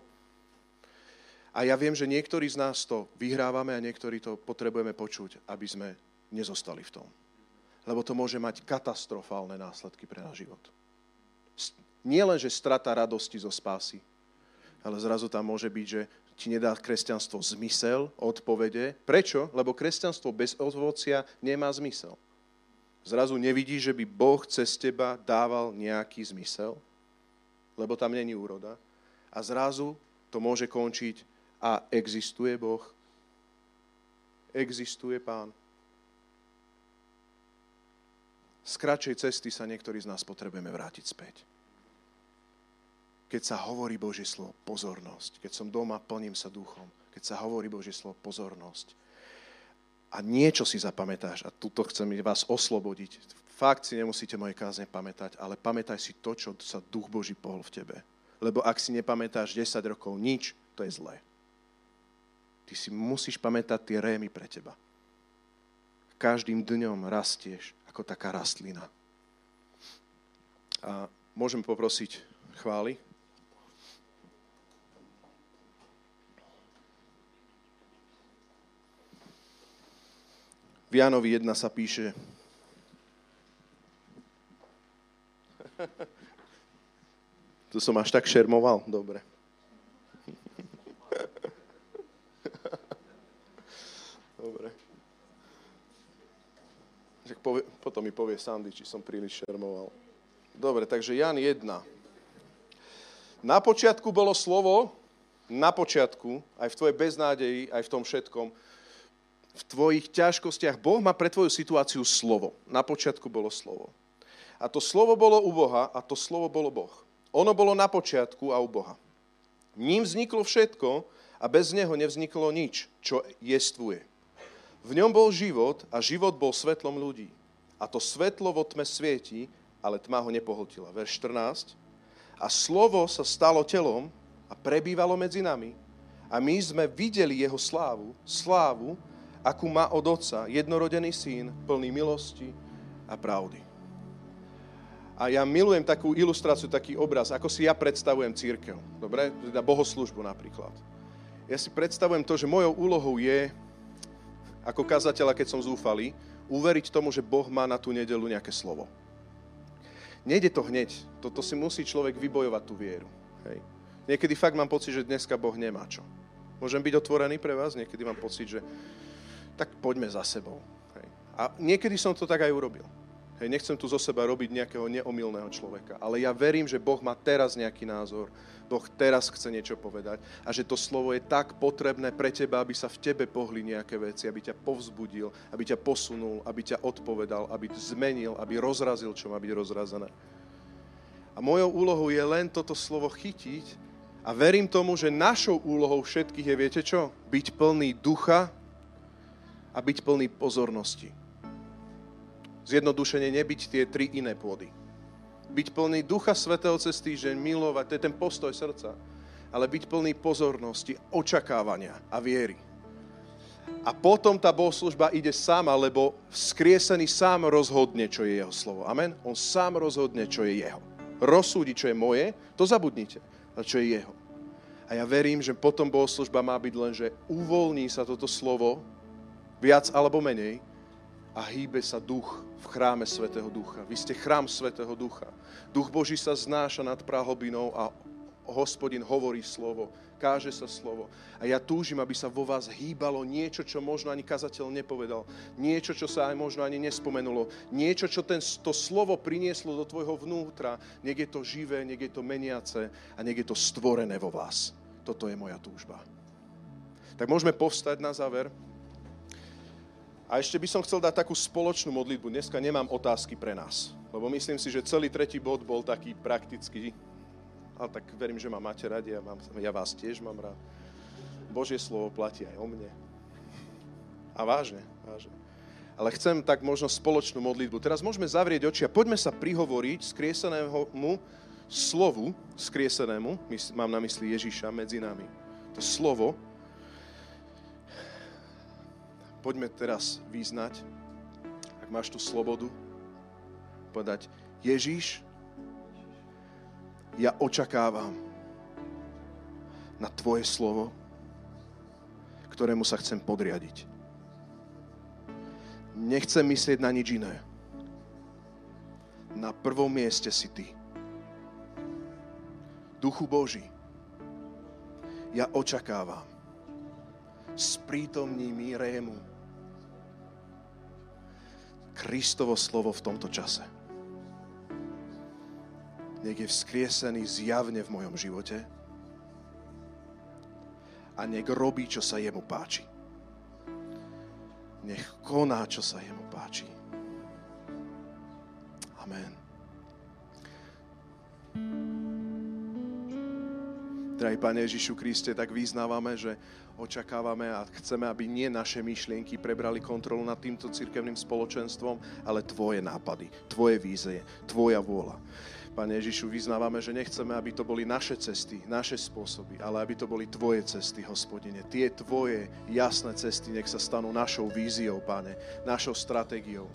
A ja viem, že niektorí z nás to vyhrávame a niektorí to potrebujeme počuť, aby sme nezostali v tom. Lebo to môže mať katastrofálne následky pre náš život. Nie len, že strata radosti zo spásy, ale zrazu tam môže byť, že ti nedá kresťanstvo zmysel, odpovede. Prečo? Lebo kresťanstvo bez ovocia nemá zmysel. Zrazu nevidíš, že by Boh cez teba dával nejaký zmysel, lebo tam není úroda. A zrazu to môže končiť a existuje Boh. Existuje Pán. Z kratšej cesty sa niektorí z nás potrebujeme vrátiť späť. Keď sa hovorí Božie slovo, pozornosť. Keď som doma, plním sa duchom. Keď sa hovorí Božie slovo, pozornosť a niečo si zapamätáš a tuto chcem vás oslobodiť. Fakt si nemusíte moje kázne pamätať, ale pamätaj si to, čo sa Duch Boží pohol v tebe. Lebo ak si nepamätáš 10 rokov nič, to je zlé. Ty si musíš pamätať tie rémy pre teba. Každým dňom rastieš ako taká rastlina. A môžem poprosiť chvály? V Jánovi 1 sa píše, tu som až tak šermoval, dobre. Dobre. povie, potom mi povie Sandy, či som príliš šermoval. Dobre, takže Jan 1. Na počiatku bolo slovo, na počiatku, aj v tvojej beznádeji, aj v tom všetkom, v tvojich ťažkostiach. Boh má pre tvoju situáciu slovo. Na počiatku bolo slovo. A to slovo bolo u Boha a to slovo bolo Boh. Ono bolo na počiatku a u Boha. Ním vzniklo všetko a bez neho nevzniklo nič, čo jestvuje. V ňom bol život a život bol svetlom ľudí. A to svetlo vo tme svieti, ale tma ho nepohltila. Verš 14. A slovo sa stalo telom a prebývalo medzi nami a my sme videli jeho slávu, slávu, akú má od Otca jednorodený syn, plný milosti a pravdy. A ja milujem takú ilustráciu, taký obraz, ako si ja predstavujem církev. Dobre? Teda bohoslužbu napríklad. Ja si predstavujem to, že mojou úlohou je, ako kazateľa, keď som zúfalý, uveriť tomu, že Boh má na tú nedelu nejaké slovo. Nejde to hneď. Toto si musí človek vybojovať tú vieru. Hej. Niekedy fakt mám pocit, že dneska Boh nemá čo. Môžem byť otvorený pre vás? Niekedy mám pocit, že tak poďme za sebou. Hej. A niekedy som to tak aj urobil. Hej, nechcem tu zo seba robiť nejakého neomilného človeka, ale ja verím, že Boh má teraz nejaký názor, Boh teraz chce niečo povedať a že to slovo je tak potrebné pre teba, aby sa v tebe pohli nejaké veci, aby ťa povzbudil, aby ťa posunul, aby ťa odpovedal, aby zmenil, aby rozrazil, čo má byť rozrazené. A mojou úlohou je len toto slovo chytiť a verím tomu, že našou úlohou všetkých je, viete čo? Byť plný ducha a byť plný pozornosti zjednodušene nebyť tie tri iné pôdy. Byť plný Ducha Svetého cez týždeň, milovať, to je ten postoj srdca, ale byť plný pozornosti, očakávania a viery. A potom tá bohoslužba ide sama, lebo vzkriesený sám rozhodne, čo je jeho slovo. Amen? On sám rozhodne, čo je jeho. Rozsúdi, čo je moje, to zabudnite, ale čo je jeho. A ja verím, že potom bohoslužba má byť len, že uvoľní sa toto slovo, viac alebo menej, a hýbe sa duch v chráme Svetého Ducha. Vy ste chrám Svetého Ducha. Duch Boží sa znáša nad prahobinou a hospodin hovorí slovo, káže sa slovo. A ja túžim, aby sa vo vás hýbalo niečo, čo možno ani kazateľ nepovedal. Niečo, čo sa aj možno ani nespomenulo. Niečo, čo ten, to slovo prinieslo do tvojho vnútra. Nech je to živé, nech je to meniace a nech je to stvorené vo vás. Toto je moja túžba. Tak môžeme povstať na záver. A ešte by som chcel dať takú spoločnú modlitbu. Dneska nemám otázky pre nás, lebo myslím si, že celý tretí bod bol taký praktický. Ale tak verím, že ma máte radi a mám, ja vás tiež mám rád. Božie slovo platí aj o mne. A vážne, vážne. Ale chcem tak možno spoločnú modlitbu. Teraz môžeme zavrieť oči a poďme sa prihovoriť skriesenému slovu, skriesenému, mám na mysli Ježiša medzi nami. To slovo, poďme teraz význať, ak máš tú slobodu, povedať, Ježíš, ja očakávam na Tvoje slovo, ktorému sa chcem podriadiť. Nechcem myslieť na nič iné. Na prvom mieste si Ty. Duchu Boží, ja očakávam. Sprítomní mi rému Kristovo slovo v tomto čase. Nech je vzkriesený zjavne v mojom živote a nech robí, čo sa jemu páči. Nech koná, čo sa jemu páči. Amen. Drahý Pane Ježišu Kriste, tak vyznávame, že očakávame a chceme, aby nie naše myšlienky prebrali kontrolu nad týmto cirkevným spoločenstvom, ale Tvoje nápady, Tvoje vízie, Tvoja vôľa. Pane Ježišu, vyznávame, že nechceme, aby to boli naše cesty, naše spôsoby, ale aby to boli Tvoje cesty, hospodine. Tie Tvoje jasné cesty nech sa stanú našou víziou, Pane, našou stratégiou.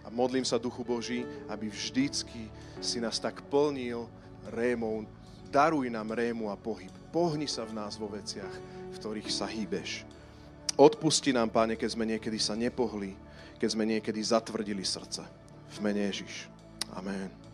A modlím sa, Duchu Boží, aby vždycky si nás tak plnil rémou daruj nám rému a pohyb. Pohni sa v nás vo veciach, v ktorých sa hýbeš. Odpusti nám, Páne, keď sme niekedy sa nepohli, keď sme niekedy zatvrdili srdce. V mene Ježiš. Amen.